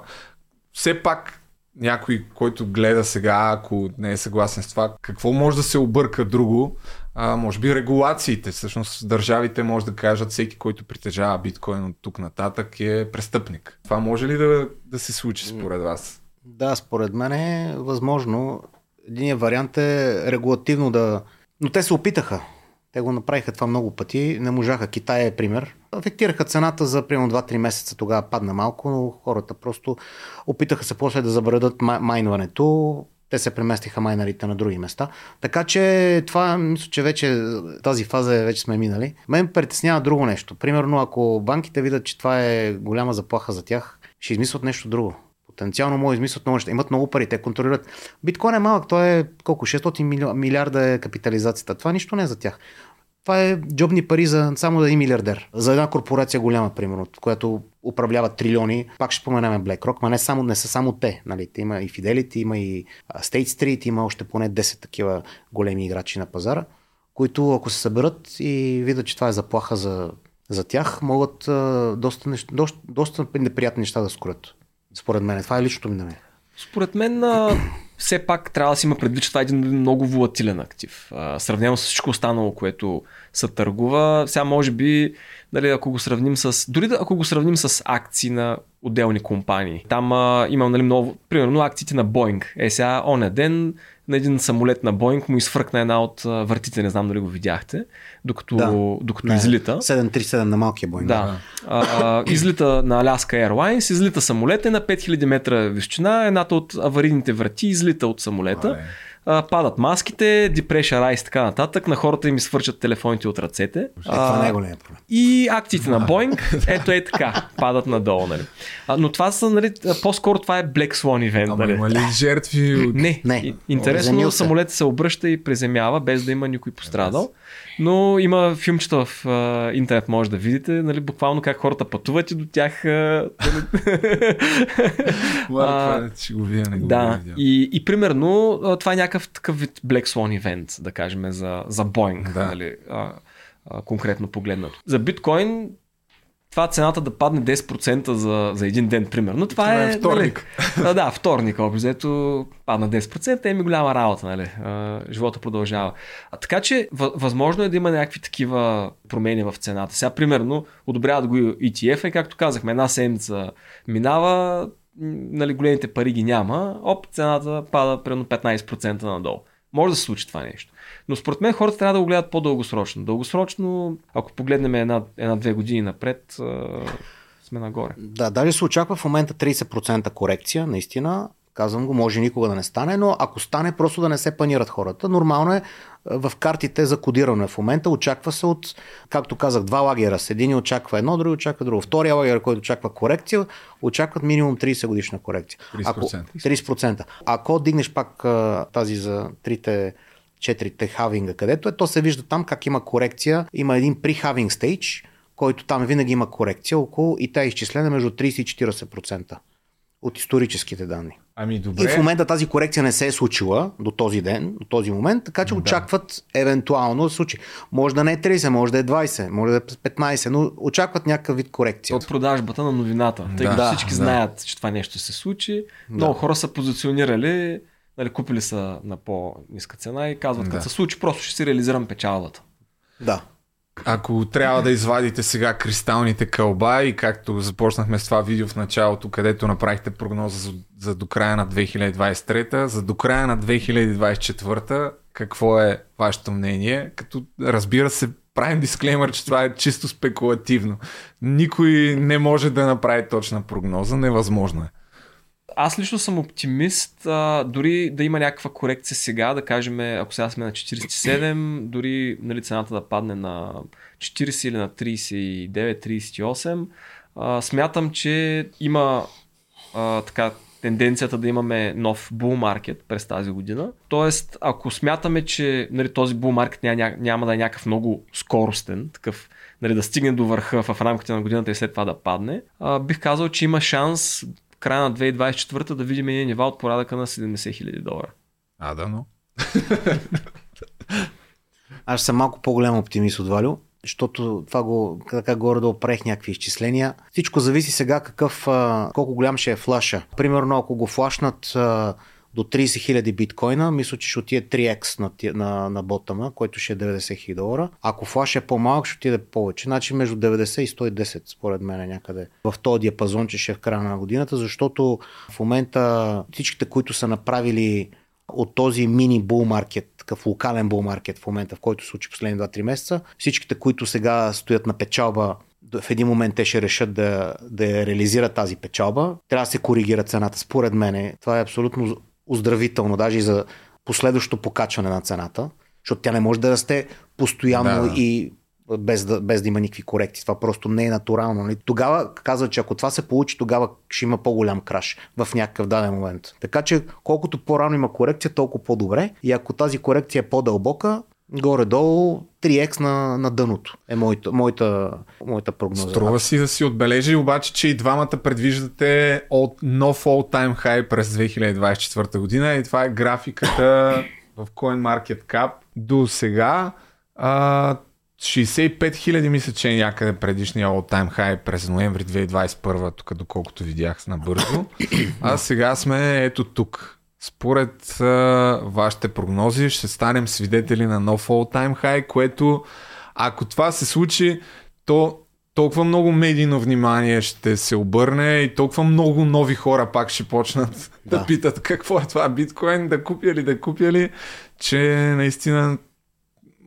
Все пак някой, който гледа сега, ако не е съгласен с това, какво може да се обърка друго? А, може би регулациите. Всъщност държавите може да кажат всеки, който притежава биткоин от тук нататък е престъпник. Това може ли да, да се случи според вас? Да, според мен е възможно. Единият вариант е регулативно да... Но те се опитаха. Те го направиха това много пъти, не можаха. Китай е пример. Афектираха цената за примерно 2-3 месеца, тогава падна малко, но хората просто опитаха се после да забредат майнването. Те се преместиха майнарите на други места. Така че това, мисля, че вече тази фаза е, вече сме минали. Мен притеснява друго нещо. Примерно, ако банките видят, че това е голяма заплаха за тях, ще измислят нещо друго потенциално могат да измислят много неща. Имат много пари, те контролират. Биткоин е малък, той е колко? 600 милиарда е капитализацията. Това нищо не е за тях. Това е джобни пари за само един милиардер. За една корпорация голяма, примерно, която управлява трилиони. Пак ще споменаме BlackRock, но не, само, не са само те. Нали? Има и Fidelity, има и State Street, има още поне 10 такива големи играчи на пазара, които ако се съберат и видят, че това е заплаха за, за тях, могат доста, доста, доста неприятни неща да скорят. Според мен. Това е личното ми на мен. Според мен все пак трябва да си има предвид, че това е един много волатилен актив. сравнено с всичко останало, което се търгува, сега може би, дали, ако го сравним с, дори да, ако го сравним с акции на отделни компании. Там а, имам нали, много, примерно акциите на Boeing. Е сега, оня ден на един самолет на Боинг му изфръкна една от въртите, не знам дали го видяхте, докато, да. докато не, излита. 737 на малкия Боинг. Да. А, излита на Alaska Airlines, излита самолет е на 5000 метра височина, едната от аварийните врати излита от самолета. а, падат маските, депрешарайз и така нататък, на хората им свърчат телефоните от ръцете. Е, това не е голям проблем. И акциите на Боинг, ето е така, падат надолу. Нали. А, но това са, нали, по-скоро това е Black Swan event. Ама нали. има ли жертви? Не, не. Интересно, самолетът се обръща и приземява, без да има никой пострадал. Но има филмчета в а, интернет, може да видите, нали, буквално как хората пътуват и до тях. А, а, го видя, не го да, и, и примерно това е някакъв такъв вид Black Swan event, да кажем, за, за Boeing, да. нали, а, а, конкретно погледнато. За биткоин това цената да падне 10% за, за един ден, примерно. Това, това е, е вторник. Нали, да, вторник, общо падна 10%, е ми голяма работа, нали? А, живота продължава. А, така че, възможно е да има някакви такива промени в цената. Сега, примерно, одобряват го ETF и както казахме, една седмица минава, нали, големите пари ги няма, оп, цената пада примерно 15% надолу. Може да се случи това нещо. Но според мен хората трябва да го гледат по-дългосрочно. Дългосрочно, ако погледнем една, една-две години напред, сме нагоре. Да, даже се очаква в момента 30% корекция, наистина. Казвам го, може никога да не стане, но ако стане, просто да не се панират хората. Нормално е в картите за кодиране в момента. Очаква се от, както казах, два лагера. С един очаква едно, други очаква друго. Втория лагер, който очаква корекция, очакват минимум 30 годишна корекция. 30%. Ако, 30%. Ако дигнеш пак тази за трите четирите хавинга, където е, то се вижда там как има корекция. Има един при-хавинг стейдж, който там винаги има корекция около и тя е изчислена между 30 и 40% от историческите данни. Ами добре. И в момента тази корекция не се е случила до този ден, до този момент, така че да. очакват евентуално да се случи. Може да не е 30, може да е 20, може да е 15, но очакват някакъв вид корекция. От продажбата на новината. Тъй да, като всички да. знаят, че това нещо се случи. Да. Много хора са позиционирали нали, купили са на по-ниска цена и казват, да. като се случи, просто ще си реализирам печалбата. Да. Ако трябва да извадите сега кристалните кълба и както започнахме с това видео в началото, където направихте прогноза за, за до края на 2023, за до края на 2024, какво е вашето мнение? Като разбира се, правим дисклеймер, че това е чисто спекулативно. Никой не може да направи точна прогноза, невъзможно е. Аз лично съм оптимист, а, дори да има някаква корекция сега, да кажем, ако сега сме на 47, дори нали, цената да падне на 40 или на 39-38, смятам, че има а, така тенденцията да имаме нов бул маркет през тази година. Тоест, ако смятаме, че нали, този бул маркет няма, няма да е някакъв много скоростен, такъв нали, да стигне до върха в рамките на годината и след това да падне, а, бих казал, че има шанс края на 2024 да видим едни нива от порадъка на 70 000 долара. А, да, но. Аз съм малко по-голям оптимист от Валю, защото това го, така горе да опрех някакви изчисления. Всичко зависи сега какъв, колко голям ще е флаша. Примерно, ако го флашнат до 30 000 биткоина, мисля, че ще отиде 3x на, на, на ботама, който ще е 90 000 долара. Ако флаш е по-малък, ще отиде повече. Значи между 90 и 110, според мен, е някъде в този диапазон, че ще е в края на годината, защото в момента всичките, които са направили от този мини бул маркет, такъв локален бул маркет в момента, в който се случи последни 2-3 месеца, всичките, които сега стоят на печалба в един момент те ще решат да, да реализират тази печалба. Трябва да се коригира цената. Според мен това е абсолютно оздравително, даже и за последващо покачване на цената, защото тя не може да расте постоянно да. и без да, без да има никакви корекции. Това просто не е натурално. Нали? Тогава казва, че ако това се получи, тогава ще има по-голям краш в някакъв даден момент. Така че колкото по-рано има корекция, толкова по-добре. И ако тази корекция е по-дълбока, горе-долу 3x на, на дъното е моята, моята, моята прогноза. Струва си да си отбележи обаче, че и двамата предвиждате от нов all-time high през 2024 година и това е графиката в CoinMarketCap до сега. А, 65 хиляди мисля, че е някъде предишния all-time high през ноември 2021, тук доколкото видях набързо. А сега сме ето тук. Според а, вашите прогнози ще станем свидетели на нов all-time high, което ако това се случи, то толкова много медийно внимание ще се обърне и толкова много нови хора пак ще почнат да, да. питат какво е това биткоин, да купя ли, да купя ли, че наистина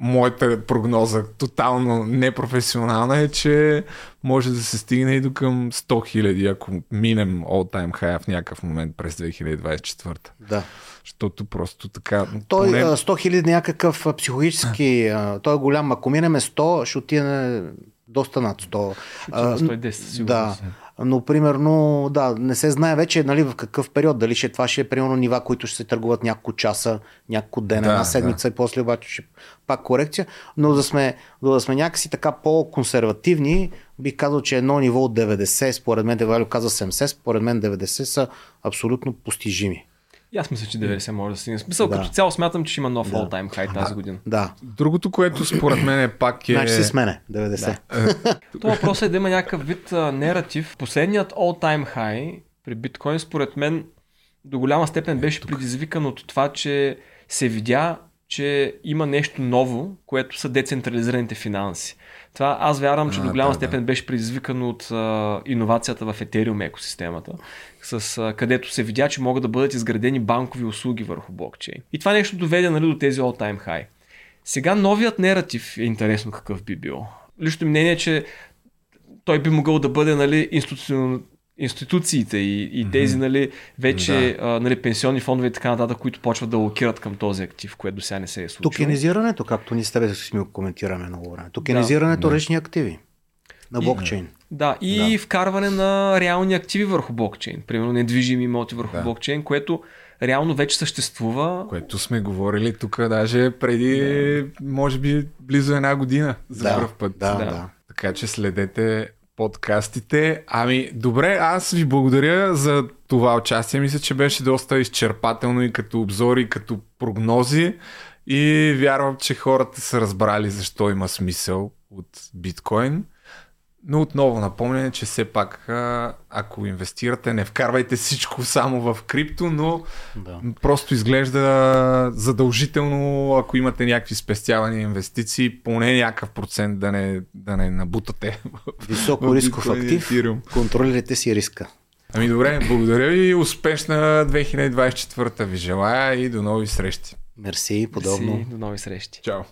моята прогноза, тотално непрофесионална е, че може да се стигне и до към 100 хиляди, ако минем all time high в някакъв момент през 2024. Да. Защото просто така... Той поне... 100 хиляди някакъв психологически, той е голям. Ако минеме 100, ще отиде доста над 100. 110, сигурно. Да. Но, примерно, да, не се знае вече нали, в какъв период. Дали ще това ще е примерно нива, които ще се търгуват няколко часа, няколко дена, да, една седмица да. и после обаче ще пак корекция. Но да сме, да сме някакси така по-консервативни, бих казал, че едно ниво от 90, според мен, Девалю каза 70, според мен 90 са абсолютно постижими. И аз мисля, че 90 може да стигне. Смисъл, да. като цяло смятам, че има нов да. all-time high тази година. Да. Другото, което според мен е пак е... Значи се смене, 90. Да. Това въпрос е да има някакъв вид а, нератив. Последният all-time high при биткоин, според мен, до голяма степен беше предизвикан от това, че се видя, че има нещо ново, което са децентрализираните финанси. Това аз вярвам, че а, до голяма да, степен да. беше предизвикано от а, иновацията в Ethereum екосистемата, с, а, където се видя, че могат да бъдат изградени банкови услуги върху блокчейн. И това нещо доведе нали, до тези all-time high. Сега новият нератив е интересно какъв би бил. Лично мнение е, че той би могъл да бъде нали, институционално институциите и, и тези нали, вече да. а, нали, пенсионни фондове и така нататък, които почват да локират към този актив, което до сега не се е случило. Токенизирането, както ни с тебе си ми коментираме много време. Токенизирането да. речни активи на блокчейн. И, да, и да. вкарване на реални активи върху блокчейн. Примерно недвижими имоти върху да. блокчейн, което реално вече съществува. Което сме говорили тук даже преди, да. може би, близо една година за да, първ път. Да, да. да. Така че следете подкастите. Ами, добре, аз ви благодаря за това участие. Мисля, че беше доста изчерпателно и като обзори, и като прогнози. И вярвам, че хората са разбрали защо има смисъл от биткоин. Но отново напомня, че все пак, ако инвестирате, не вкарвайте всичко само в крипто, но да. просто изглежда задължително, ако имате някакви спестявани инвестиции, поне някакъв процент да не, да не набутате. Високо рисков актив, контролирайте си риска. Ами добре, благодаря ви, успешна 2024 ви желая и до нови срещи. Мерси, подобно. Мерси, до нови срещи. Чао.